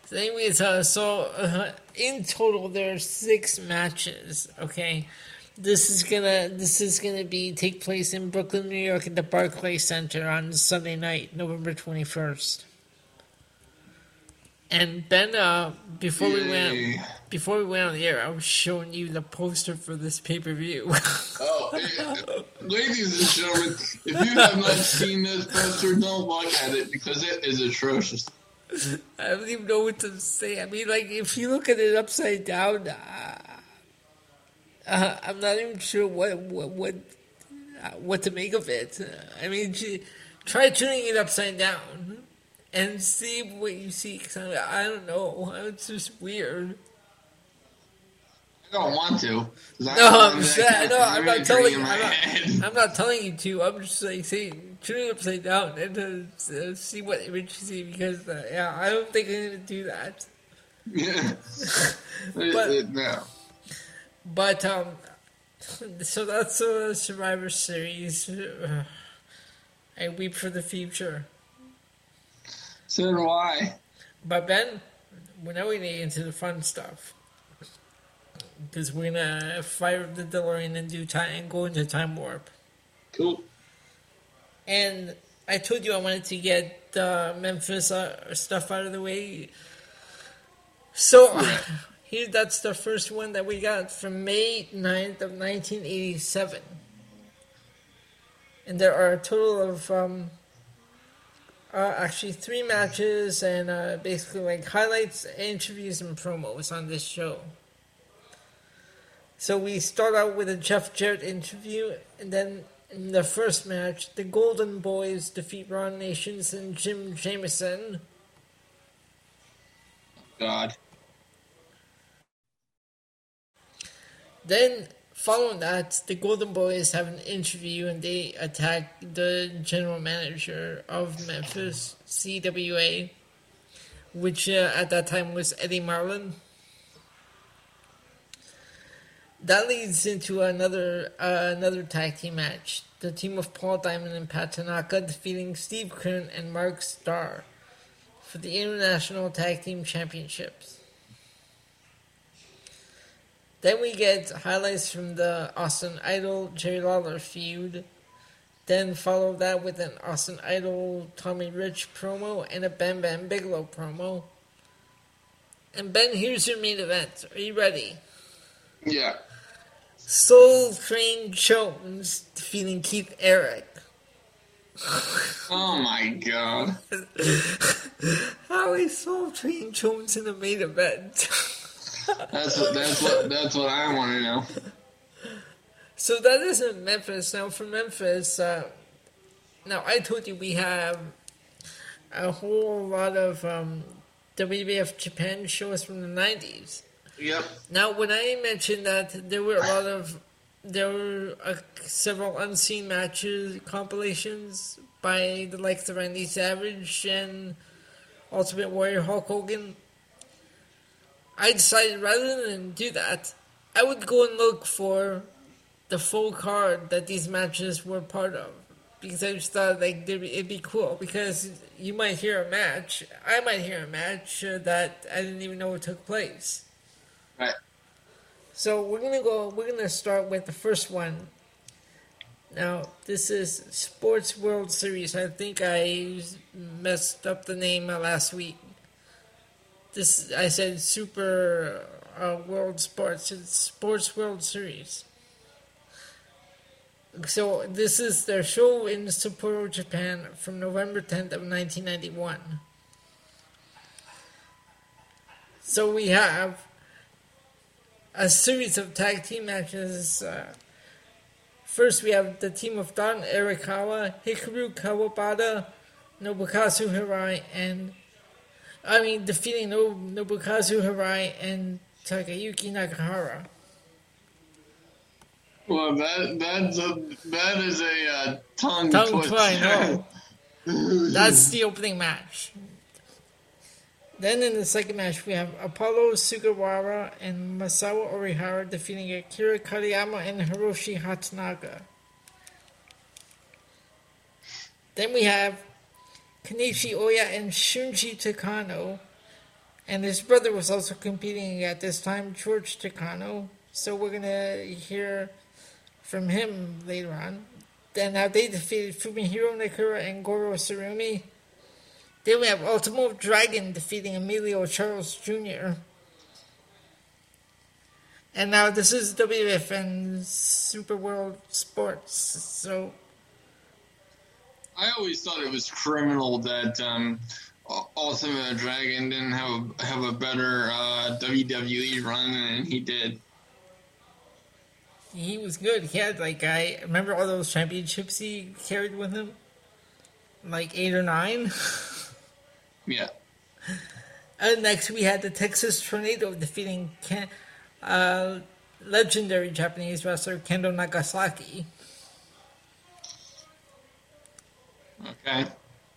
so anyways, uh, so uh, in total there are six matches. Okay, this is gonna this is gonna be take place in Brooklyn, New York, at the Barclays Center on Sunday night, November twenty first. And Ben, uh, before we went before we went on the air, I was showing you the poster for this pay per view. Oh, eh, ladies and gentlemen, if you have not seen this poster, don't look at it because it is atrocious. I don't even know what to say. I mean, like, if you look at it upside down, uh, uh, I'm not even sure what what what, uh, what to make of it. Uh, I mean, gee, try turning it upside down and see what you see. Cause I, I don't know. It's just weird. I don't want to. No, I'm, want sa- that no, I'm not telling you. I'm not. I'm not telling you to. I'm just like saying, turn it upside down and uh, uh, see what image you see. Because uh, yeah, I don't think I'm gonna do that. Yeah. But- no. But um, so that's a Survivor Series. Uh, I weep for the future. So do I. But Ben, we're now getting into the fun stuff because we're gonna fire up the DeLorean in do time and go into time warp. Cool. And I told you I wanted to get uh, Memphis uh, stuff out of the way. So here, that's the first one that we got from May 9th of 1987. And there are a total of um, uh, actually three matches and uh, basically like highlights, interviews, and promos on this show. So we start out with a Jeff Jarrett interview, and then in the first match, the Golden Boys defeat Ron Nations and Jim Jameson. God. Then, following that, the Golden Boys have an interview and they attack the general manager of Memphis, CWA, which uh, at that time was Eddie Marlin. That leads into another uh, another tag team match. The team of Paul Diamond and Pat Tanaka defeating Steve Kern and Mark Starr for the International Tag Team Championships. Then we get highlights from the Austin Idol Jerry Lawler feud. Then follow that with an Austin Idol Tommy Rich promo and a Bam Bam Bigelow promo. And Ben, here's your main event. Are you ready? Yeah. Soul Train Jones defeating Keith Eric. Oh my god. How is Soul Train Jones in the main event? That's what that's what that's what I want to know. so that isn't Memphis. Now for Memphis, uh, now I told you we have a whole lot of um, WWF Japan shows from the nineties. Yep. Now, when I mentioned that there were a lot of there were uh, several unseen matches compilations by the likes of Randy Savage and Ultimate Warrior Hulk Hogan, I decided rather than do that, I would go and look for the full card that these matches were part of. Because I just thought like it'd be cool because you might hear a match, I might hear a match that I didn't even know took place. Right. So we're gonna go. We're gonna start with the first one. Now this is Sports World Series. I think I messed up the name last week. This I said Super uh, World Sports. It's Sports World Series. So this is their show in Sapporo, Japan, from November 10th of 1991. So we have a series of tag team matches. Uh, first, we have the team of Don Arakawa, Hikaru Kawabata, Nobukazu Hirai, and I mean defeating no- Nobukazu Hirai and Takayuki Nakahara. Well, that that's a that is a uh, tongue, Tongue twister. That's the opening match. Then in the second match, we have Apollo Sugawara and Masawa Orihara defeating Akira Kariyama and Hiroshi Hatanaga. Then we have Kenichi Oya and Shunji Takano. And his brother was also competing at this time, George Takano. So we're going to hear from him later on. Then how they defeated Fumihiro Nakura and Goro Tsurumi. Then we have Ultimo Dragon defeating Emilio Charles Jr. And now this is WWF and Super World Sports. So I always thought it was criminal that um, Ultimate Dragon didn't have a, have a better uh, WWE run than he did. he was good. He had like I remember all those championships he carried with him, like eight or nine. Yeah. And next we had the Texas Tornado defeating Ken, uh, legendary Japanese wrestler Kendo Nagasaki. Okay.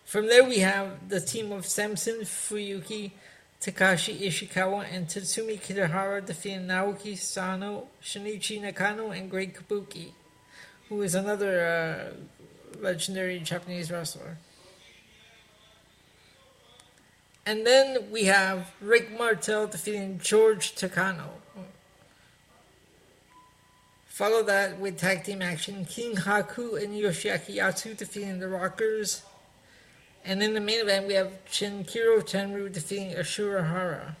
From there we have the team of Samson Fuyuki, Takashi Ishikawa, and Tatsumi Kitahara defeating Naoki Sano, Shinichi Nakano, and Great Kabuki, who is another uh, legendary Japanese wrestler. And then we have Rick Martel defeating George Takano. Follow that with tag team action King Haku and Yoshiaki Yatsu defeating the Rockers. And in the main event, we have Shinkiro Tenru defeating Ashura Hara.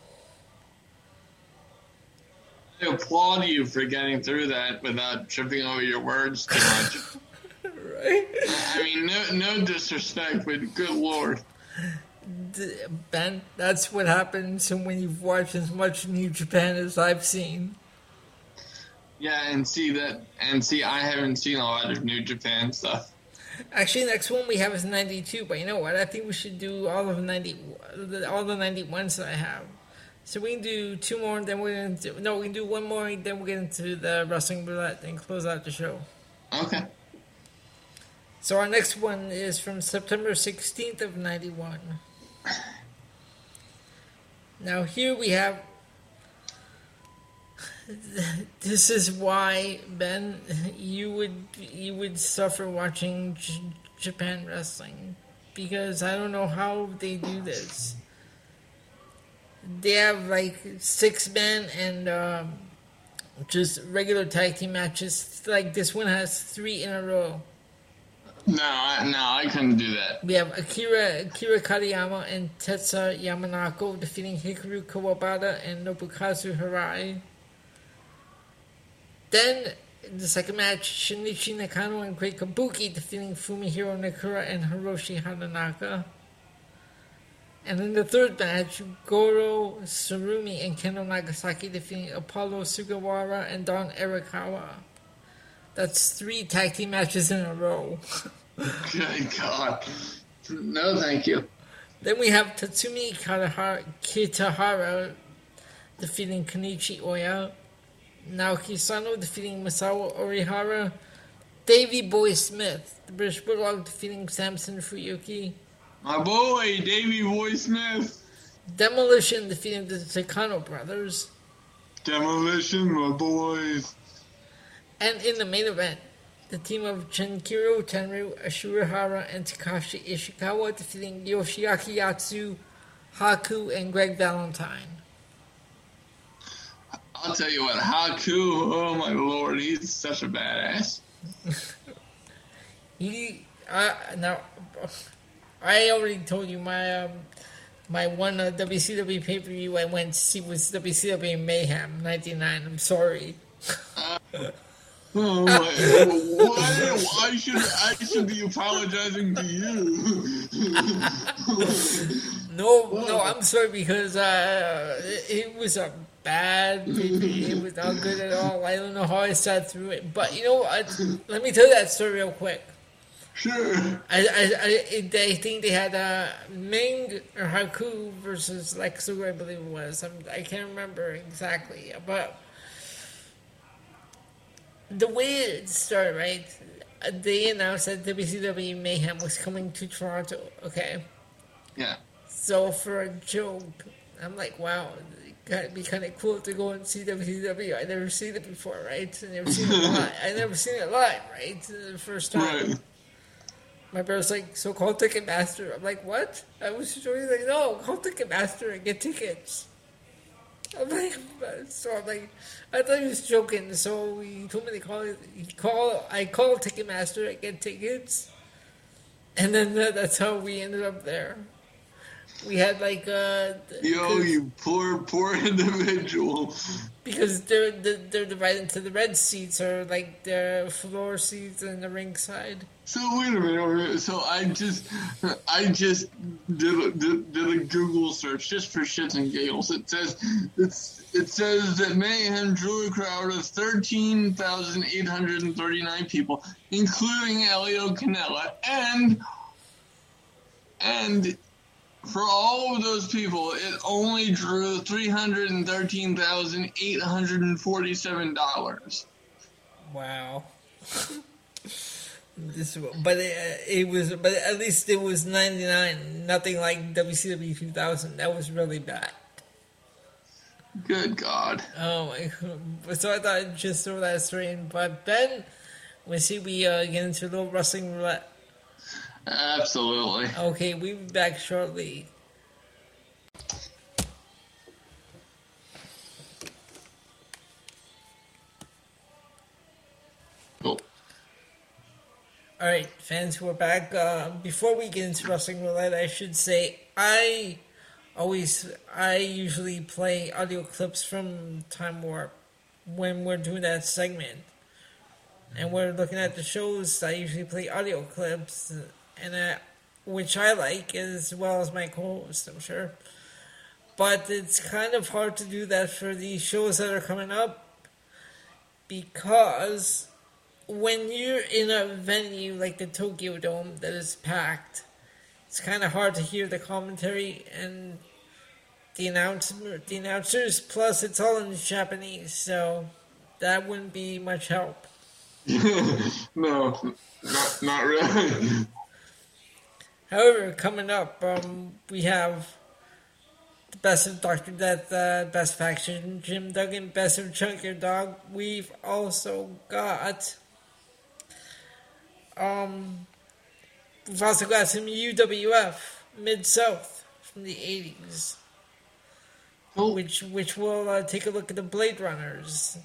I applaud you for getting through that without tripping over your words too much. Right? I mean, no, no disrespect, but good lord. Ben, that's what happens when you've watched as much New Japan as I've seen. Yeah, and see that, and see, I haven't seen a lot of New Japan stuff. Actually, next one we have is 92, but you know what? I think we should do all of 90, all the 91s that I have. So we can do two more, then we're going to, do, no, we can do one more, and then we'll get into the wrestling roulette and close out the show. Okay. So our next one is from September 16th of 91. Now here we have this is why Ben you would you would suffer watching J- Japan wrestling because I don't know how they do this. They have like six men and um, just regular tag team matches. Like this one has three in a row. No, I, no, I couldn't do that. We have Akira Akira Kariyama and Tetsuya Yamanako defeating Hikaru Kawabata and Nobukazu Hirai. Then in the second match, Shinichi Nakano and Great Kabuki defeating Fumihiro Nakura and Hiroshi Hatanaka. And in the third match, Goro Tsurumi and Kendo Nagasaki defeating Apollo Sugawara and Don Arakawa. That's three tag team matches in a row. Good God. No, thank you. Then we have Tatsumi Kitahara defeating Kenichi Oya. Naoki Sano defeating Masawa Orihara. Davey Boy Smith, the British Bulldog, defeating Samson Fuyuki. My boy, Davey Boy Smith. Demolition defeating the Takano brothers. Demolition, my boys. And in the main event, the team of Chenkiro Tenru, Ashurahara, and Takashi Ishikawa defeating Yoshiaki Yatsu, Haku, and Greg Valentine. I'll tell you what, Haku, oh my lord, he's such a badass. He, uh, now, I already told you my um, my one uh, WCW pay per view I went to see was WCW Mayhem '99. I'm sorry. Oh my, why, why should I should be apologizing to you? No, no, I'm sorry because uh, it was a bad. It was not good at all. I don't know how I sat through it, but you know what? Let me tell you that story real quick. Sure. I, I, I, think they had a Ming or Haku versus Lex Luger, I believe it was. I'm, I can't remember exactly, but the way it started, right? They announced that WCW Mayhem was coming to Toronto. Okay, Yeah. so for a joke, I'm like, wow, it'd be kind of cool to go and see WCW. I never seen it before, right? I never seen it live. I never seen it live, right? The first time. Right. My brother's like, so call Ticketmaster. I'm like, what? I was showing like, no, call Ticketmaster and get tickets. I'm like, so I'm like, I thought he was joking. So he told me to call it. He call. I called Ticketmaster and get tickets, and then that, that's how we ended up there. We had like uh, Yo, you poor, poor individual. because they're they're divided into the red seats or like the floor seats and the ring side. So wait a minute. wait a minute. So I just, I just did a, did, did a Google search just for shits and giggles. It says it's it says that Mayhem drew a crowd of thirteen thousand eight hundred and thirty nine people, including Elio Canella, and and for all of those people, it only drew three hundred and thirteen thousand eight hundred and forty seven dollars. Wow. this, but it, it was, but at least it was ninety nine. Nothing like WCW two thousand. That was really bad. Good God. Oh my! God. So I thought I'd just throw that straight in. But then we see we uh, get into a little wrestling roulette. Absolutely. Okay, we'll be back shortly. Cool. All right, fans, we're back. Uh, before we get into wrestling roulette, I should say I always, I usually play audio clips from Time Warp when we're doing that segment, and we're looking at the shows. I usually play audio clips, and uh, which I like as well as my co-host, I'm sure. But it's kind of hard to do that for the shows that are coming up because when you're in a venue like the Tokyo Dome that is packed, it's kind of hard to hear the commentary and the announcer, the announcers. Plus, it's all in Japanese, so that wouldn't be much help. no, not not really. However, coming up, um, we have the best of Doctor Death, uh, best faction Jim Duggan, best of Junkyard Dog. We've also got um, we've also got some UWF Mid South from the eighties, Cool. which which will uh, take a look at the Blade Runners.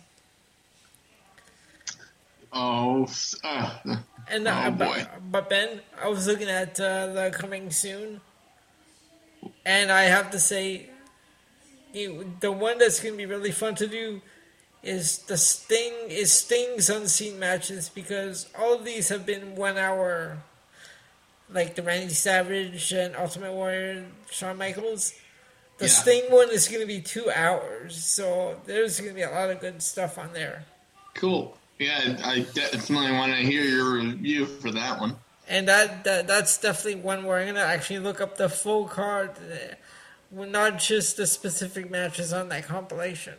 Oh, uh, And Oh, uh, boy. but, but Ben, I was looking at uh, the coming soon, and I have to say, you, the one that's going to be really fun to do is the Sting is Sting's unseen matches because all of these have been one hour, like the Randy Savage and Ultimate Warrior Shawn Michaels. The Yeah. Sting one is going to be two hours, so there's going to be a lot of good stuff on there. Cool. Yeah, I definitely want to hear your review for that one. And that, that that's definitely one where I'm gonna actually look up the full card, uh, not just the specific matches on that compilation.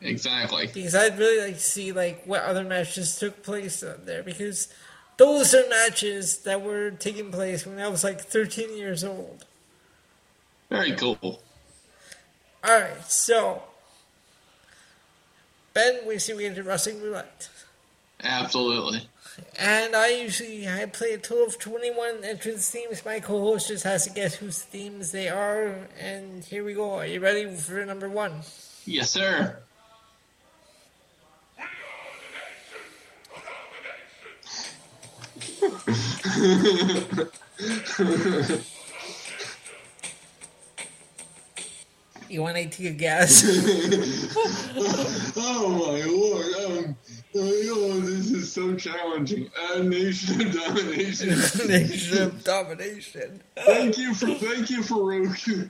Exactly. Because I'd really like to see like what other matches took place on there because those are matches that were taking place when I was like 13 years old. Very cool. All right, so Ben, we see we get into wrestling roulette. Absolutely. And I usually I play a total of 21 entrance themes. My co-host just has to guess whose themes they are. And here we go. Are you ready for number one? Yes, sir. You want to take a guess? Oh my lord! Um, oh, this is so challenging. Uh, Nation of Domination. Nation of Domination. thank you for thank you for Roku.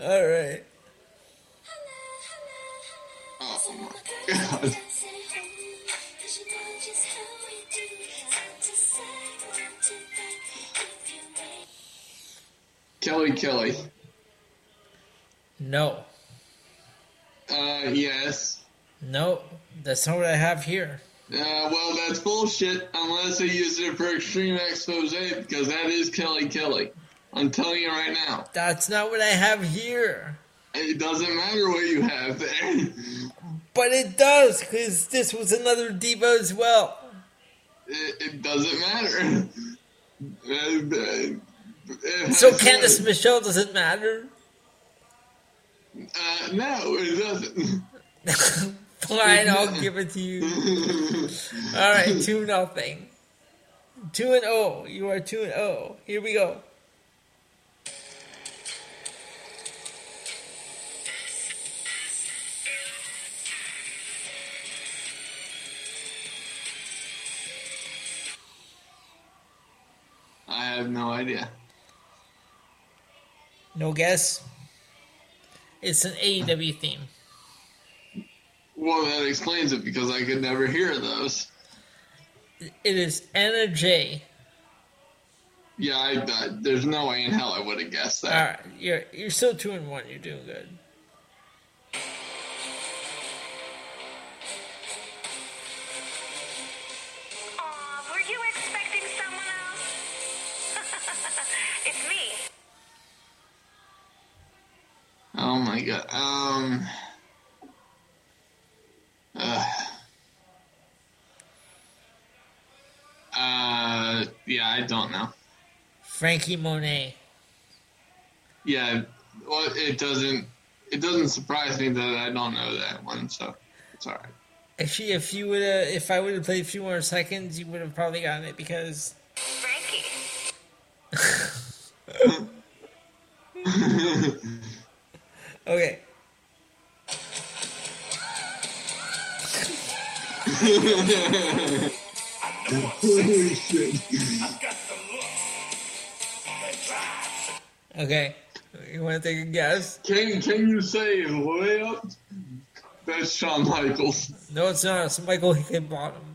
All right. Oh my god! Kelly Kelly. No. Uh, yes. No. That's not what I have here. Uh, well, that's bullshit unless they use it for Extreme Exposé because that is Kelly Kelly. I'm telling you right now. That's not what I have here. It doesn't matter what you have there. But it does, because this was another diva as well. It, it doesn't matter. So Candice Michelle doesn't matter. Uh, no, it doesn't. Fine, I'll give it to you. All right, two nothing. Two and oh. You are two and oh. Here we go. I have no idea. No guess. It's an AEW theme. Well, that explains it because I could never hear those. It is Anna Jay. Yeah, I, I, there's no way in hell I would have guessed that. right, you're you're still two and one. You're doing good. My. Um. Uh, uh, yeah, I don't know. Franky Monet. Yeah, well, it doesn't. It doesn't surprise me that I don't know that one, so it's all right. Actually, if you would, have if I would have played a few more seconds, you would have probably gotten it because Frankie. okay. Holy shit! Okay, you want to take a guess? Can can you say way up? That's Shawn Michaels. No, it's not. It's Michael Hickenbottom.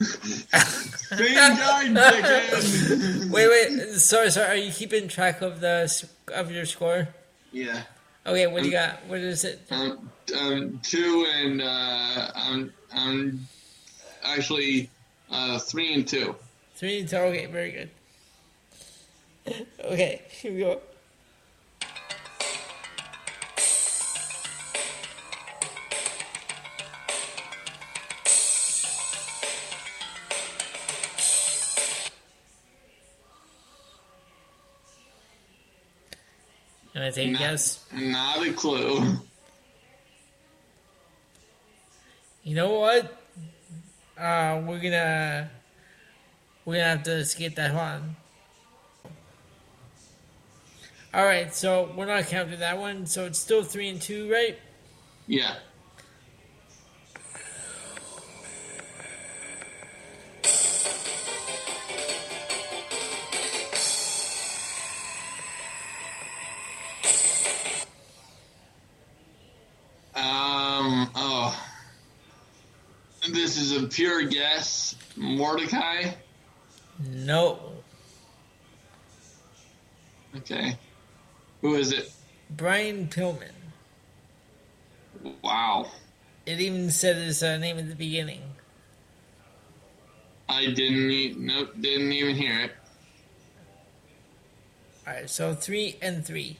Same guy, dickhead. Wait, wait. Sorry, sorry. Are you keeping track of the of your score? yeah. Okay, what do you got? What is it? Um, um, two and uh, I'm I'm actually uh, three and two. Three and two. Okay, very good. Okay, here we go. Want to take a Not- guess? Not a clue. You know what? Uh, we're gonna we're gonna have to skip that one. All right, so we're not counting that one. So it's still three and two, right? Yeah. A pure guess. Mordecai? No. Okay. Who is it? Brian Pillman. Wow. It even said his uh, name at the beginning. I didn't nope, didn't even hear it. All right, so three and three.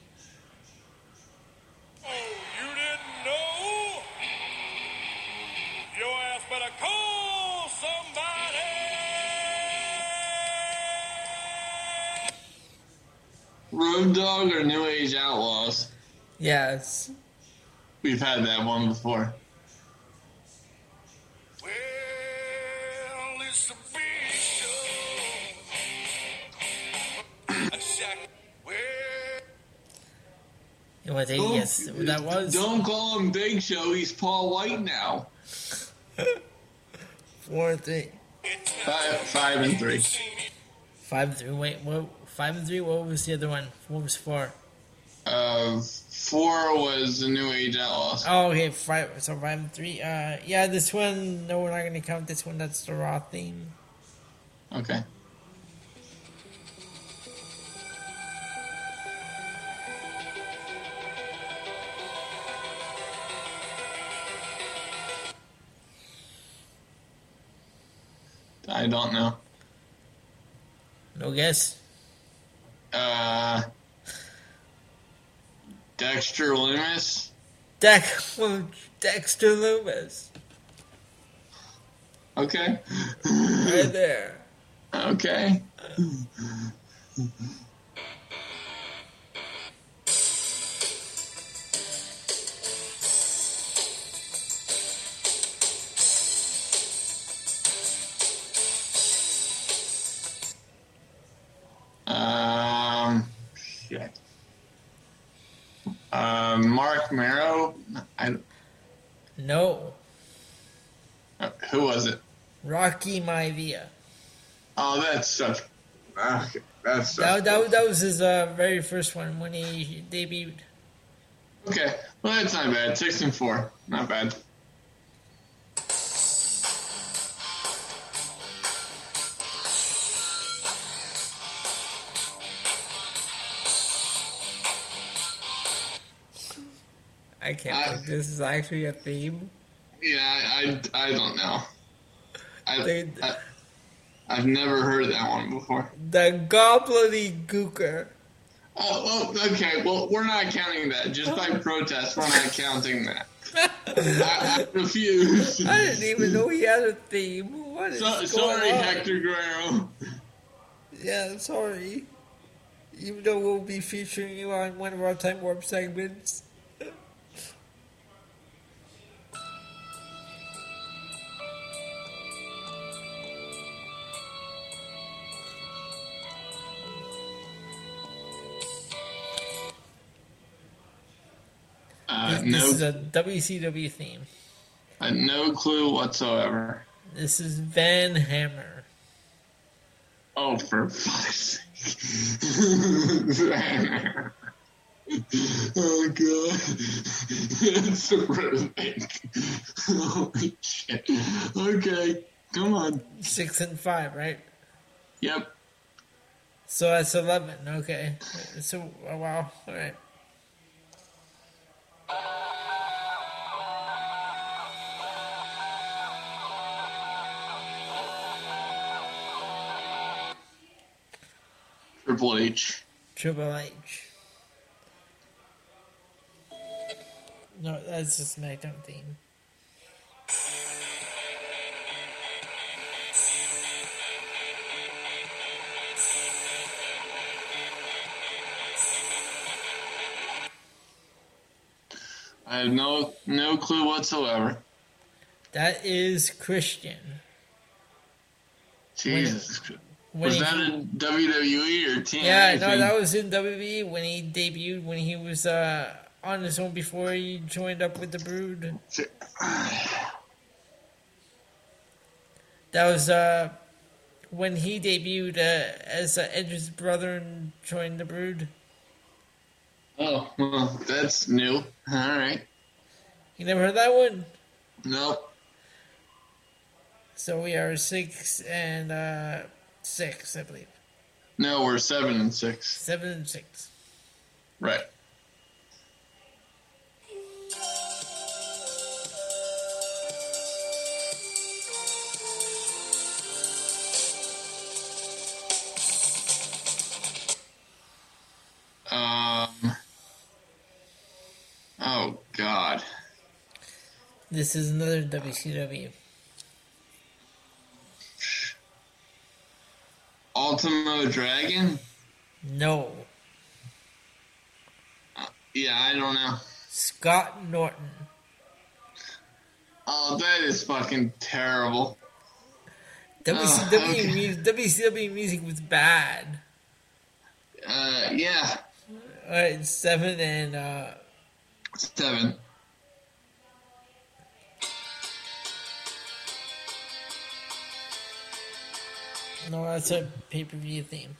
Yes. We've had that one before. Well, it's a big show. A shack. Well, You want a guess that was? Don't call him Big Show. He's Paul Wight now. Four and three. Five, five and three. Five and three. Wait, what? Five and three. What was the other one? What was four? Uh, four was the New Age Outlaws. Oh, okay. Five. So five and three. Uh, yeah. This one. No, we're not gonna count this one. That's the raw theme. Okay. I don't know. No guess. Uh, Dexter Lumis. Deck. Dexter Lumis. Okay. Right there. Okay. Marc Mero. I, No. uh, who was it? Rocky Maivia. Oh, that's such. Okay, that's such. That, that, that was his uh, very first one when he debuted. Okay, well that's not bad. Six and four, not bad. I can't believe this is actually a theme. Yeah, I, I, I don't know. I, They- I I've never heard that one before. The Gobbledy Gooker. Oh, oh, okay. Well, we're not counting that. Just by protest, we're not counting that. I, I refuse. I didn't even know he had a theme. What is So, going sorry, on? Hector Guerrero. Yeah, sorry. Even though we'll be featuring you on one of our Time Warp segments. Uh, This no, is a WCW theme. uh, no clue whatsoever. This is Van Hammer. Oh, for fuck's sake. Van Hammer Oh, God. That's horrific. Holy shit. Okay, come on. Six and five, right? Yep. So that's 11, okay. So, oh, wow, alright. Triple H. Triple H. No, that's the SmackDown theme. I have no no clue whatsoever. That is Christian. Jesus. When Was that in WWE or TNA? yeah, no, that was in WWE when he debuted when he was uh, on his own before he joined up with the Brood. That was uh, when he debuted uh, as uh, Edge's brother and joined the Brood. Oh, well, that's new. All right. You never heard that one? No. So we are six and uh, six, I believe. No, we're seven and six. Seven and six. Right. This is another WCW. Ultimo Dragon? No, Yeah, I don't know. Scott Norton. Oh, that is fucking terrible. WCW, okay. mu- WCW music was bad. Uh, yeah, Alright, seven and uh, seven. No, that's a pay per view theme.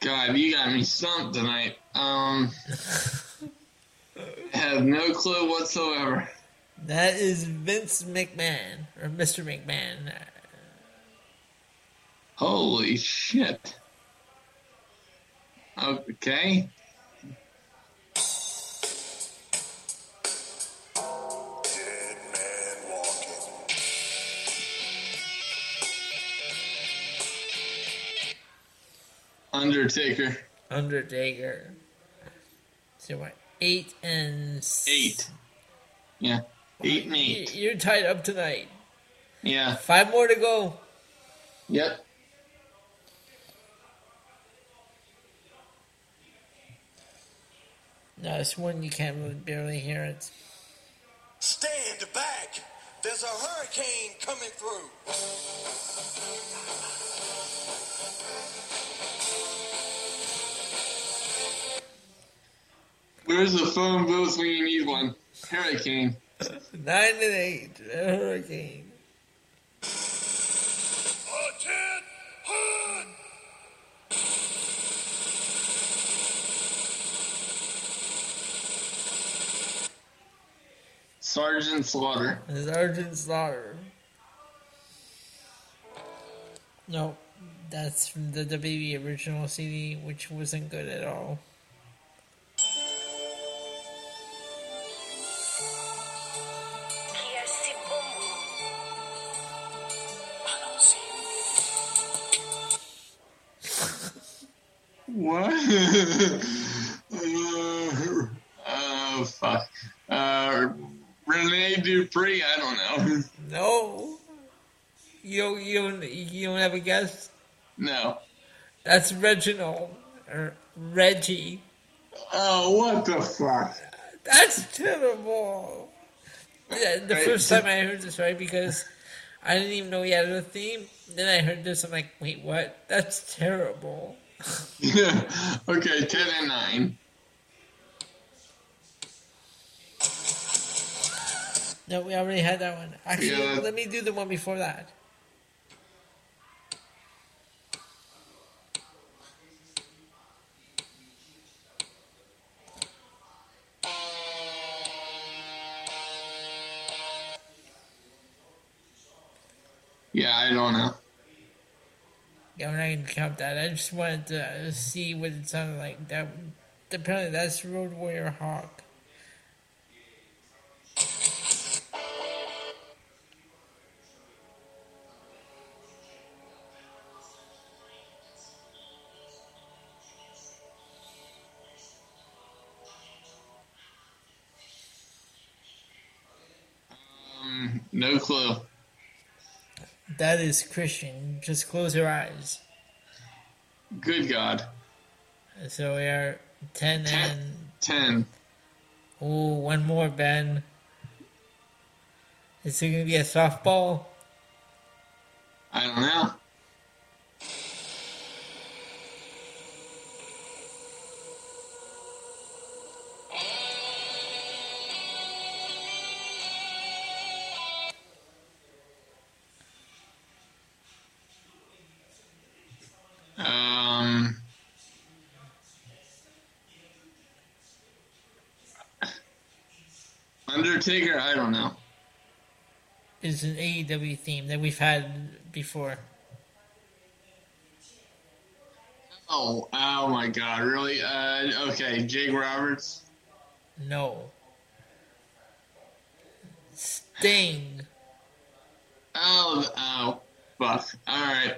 God, you got me stumped tonight. Um, have no clue whatsoever. That is Vince McMahon or Mr. McMahon. Holy shit. Okay. Dead man walking. Undertaker. Undertaker. So what? Eight and s- Eight. Yeah. Eight and eight. You're tied up tonight. Yeah. Five more to go. Yep. No, it's one you can't really barely hear it. Stand back. There's a hurricane coming through. Where's the phone booth when you need one? Hurricane. Nine and eight. Hurricane. Sergeant Slaughter. Sergeant Slaughter. No, that's from the WB original CD, which wasn't good at all. Guess. No. That's Reginald or Reggie. Oh, what the fuck? That's terrible. Yeah, the first time I heard this, right, because I didn't even know he had a theme. Then I heard this, I'm like, wait, what? That's terrible. Yeah. okay, 10 and 9. No, we already had that one. Actually, Yeah. let me do the one before that. Yeah, I don't know. Yeah, we're not going to count that. I just wanted to see what it sounded like. That apparently that's Road Warrior Hawk. Um, no clue. That is Christian. Just close your eyes. Good God. So we are 10 Ten. and. Ten. Oh, one more, Ben. Is it going to be a softball? I don't know. Undertaker, I don't know. It's an AEW theme that we've had before. Oh, oh my God! Really? Uh, okay, Jake Roberts. No. Sting. Oh, oh, fuck! All right.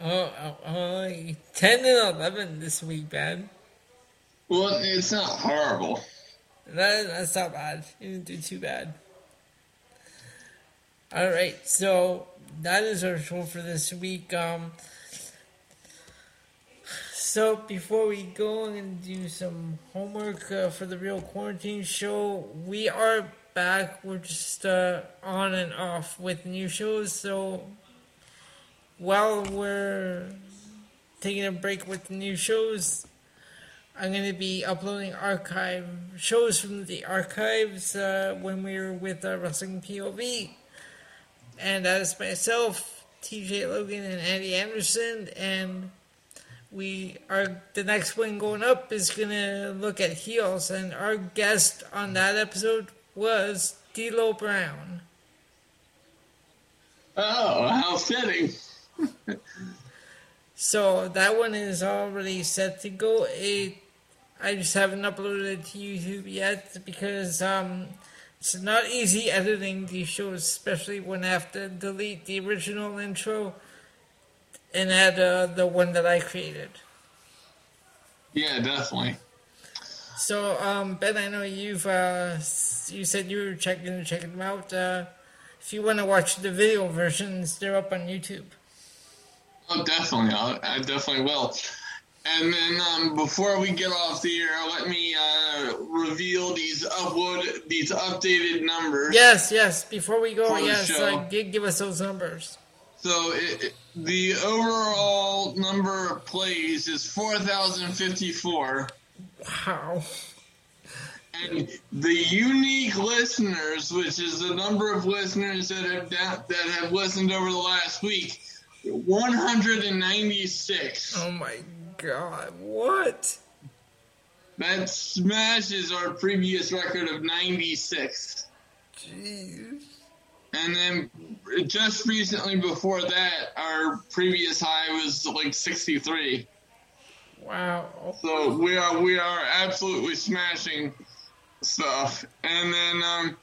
Oh, oh, oh, 10 and 11 this week, Ben. Well, it's not horrible. That, that's not bad. You didn't do too bad. All right, so that is our show for this week. Um, so before we go and do some homework uh, for the real quarantine show, we are back. We're just uh, on and off with new shows. So while we're taking a break with new shows, I'm going to be uploading archive shows from the archives uh, when we were with uh, Wrestling POV. And as myself, TJ Logan, and Andy Anderson, and we are the next one going up is going to look at heels, and our guest on that episode was D'Lo Brown. Oh, how fitting! So that one is already set to go. It, I just haven't uploaded it to YouTube yet because um, it's not easy editing these shows, especially when I have to delete the original intro and add uh, the one that I created. Yeah, definitely. So um, Ben, I know you've uh, you said you were checking checking them out. Uh, if you want to watch the video versions, they're up on YouTube. Oh, definitely. I'll, I definitely will. And then um, before we get off the air, let me uh, reveal these upload these updated numbers. Yes, yes. Before we go, yes, uh, give, give us those numbers. So it, it- the overall number of plays is four thousand fifty four. Wow. And the unique listeners, which is the number of listeners that have da- that have listened over the last week, one hundred and ninety six. Oh my god, what? That smashes our previous record of ninety six. Jeez. And then just recently before that, our previous high was like sixty three. Wow. So we are we are absolutely smashing stuff. And then um,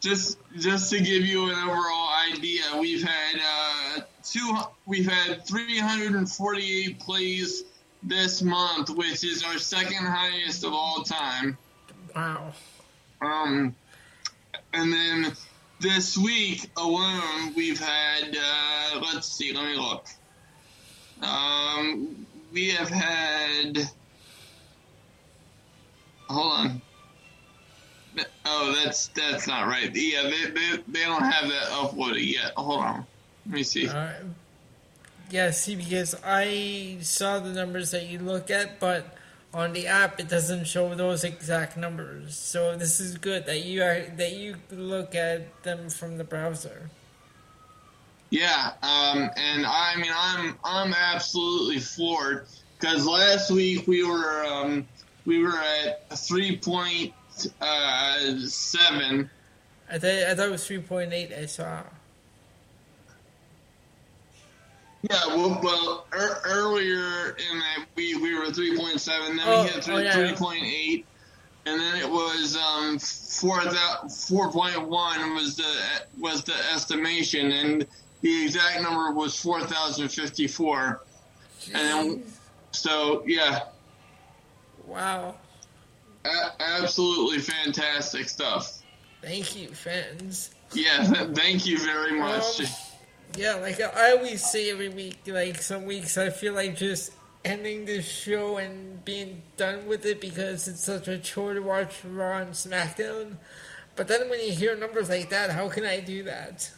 just just to give you an overall idea, we've had uh, two we've had 348 plays this month, which is our second highest of all time. Wow. Um, and then this week alone, we've had uh, let's see, let me look. Um, we have had. Hold on. Oh, that's that's not right. Yeah, they they, they don't have that uploaded yet. Hold on. Let me see. Alright. Yeah, see, because I saw the numbers that you look at, but on the app it doesn't show those exact numbers. So this is good that you are that you look at them from the browser. Yeah, um, and I mean, I'm I'm absolutely floored because last week we were um, we were at three point uh, seven. I thought I thought it was three point eight. I saw. Yeah, well, well er, earlier in that we we were three point seven, then Oh, we hit oh, yeah. three point eight, and then it was um four four point one was the was the estimation, and the exact number was four thousand fifty four. And then, so yeah, Wow. a- absolutely fantastic stuff. Thank you, fans. Yeah, th- thank you very much. Um, Yeah, like I always say every week, like some weeks I feel like just ending the show and being done with it because it's such a chore to watch Raw and SmackDown. But then when you hear numbers like that, how can I do that?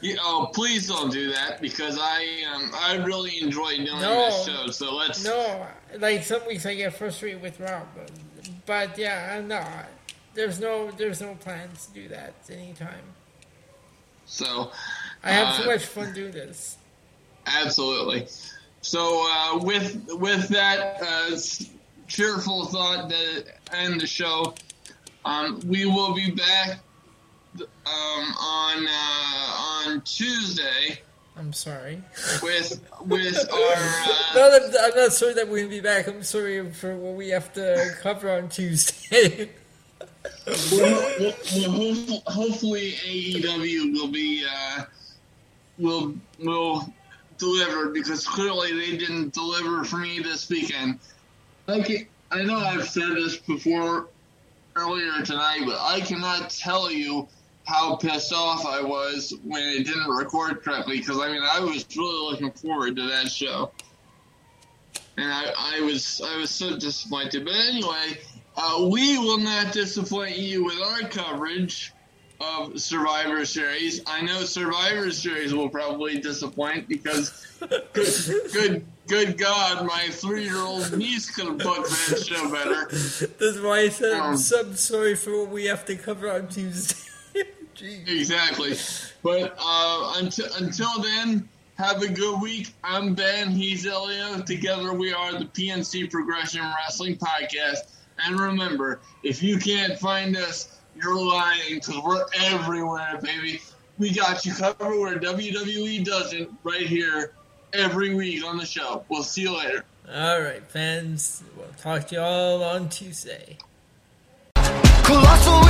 You oh, please don't do that because I um, I really enjoy doing No. this show. So let's No, like some weeks I get frustrated with Raw, but, but yeah, I'm not. There's no, there's no plans to do that anytime. so I have too Uh, much fun doing this. Absolutely. So uh, with with that uh, cheerful thought to end the show, um, we will be back um, on uh, on Tuesday I'm sorry. with with our. Uh, No, I'm, I'm not sorry that we're gonna be back. I'm sorry for what we have to cover on Tuesday. well, well, well, hopefully, hopefully AEW will be uh, will will deliver because clearly they didn't deliver for me this weekend. Like I know I've said this before earlier tonight, but I cannot tell you how pissed off I was when it didn't record correctly. Because I mean, I was really looking forward to that show, and I, I was I was so disappointed. But anyway, uh, we will not disappoint you with our coverage of Survivor Series. I know Survivor Series will probably disappoint because good good good God, my three year old niece could have booked that show better. That's why I said I'm Um, so sorry for what we have to cover on Tuesday. Exactly. But uh, until until then, have a good week. I'm Ben. He's Elio. Together we are the PNC Progression Wrestling Podcast. And remember, if you can't find us, you're lying because we're everywhere, baby. We got you covered where WWE doesn't. Right here, every week on the show. We'll see you later. All right, fans. We'll talk to you all on Tuesday. Colossal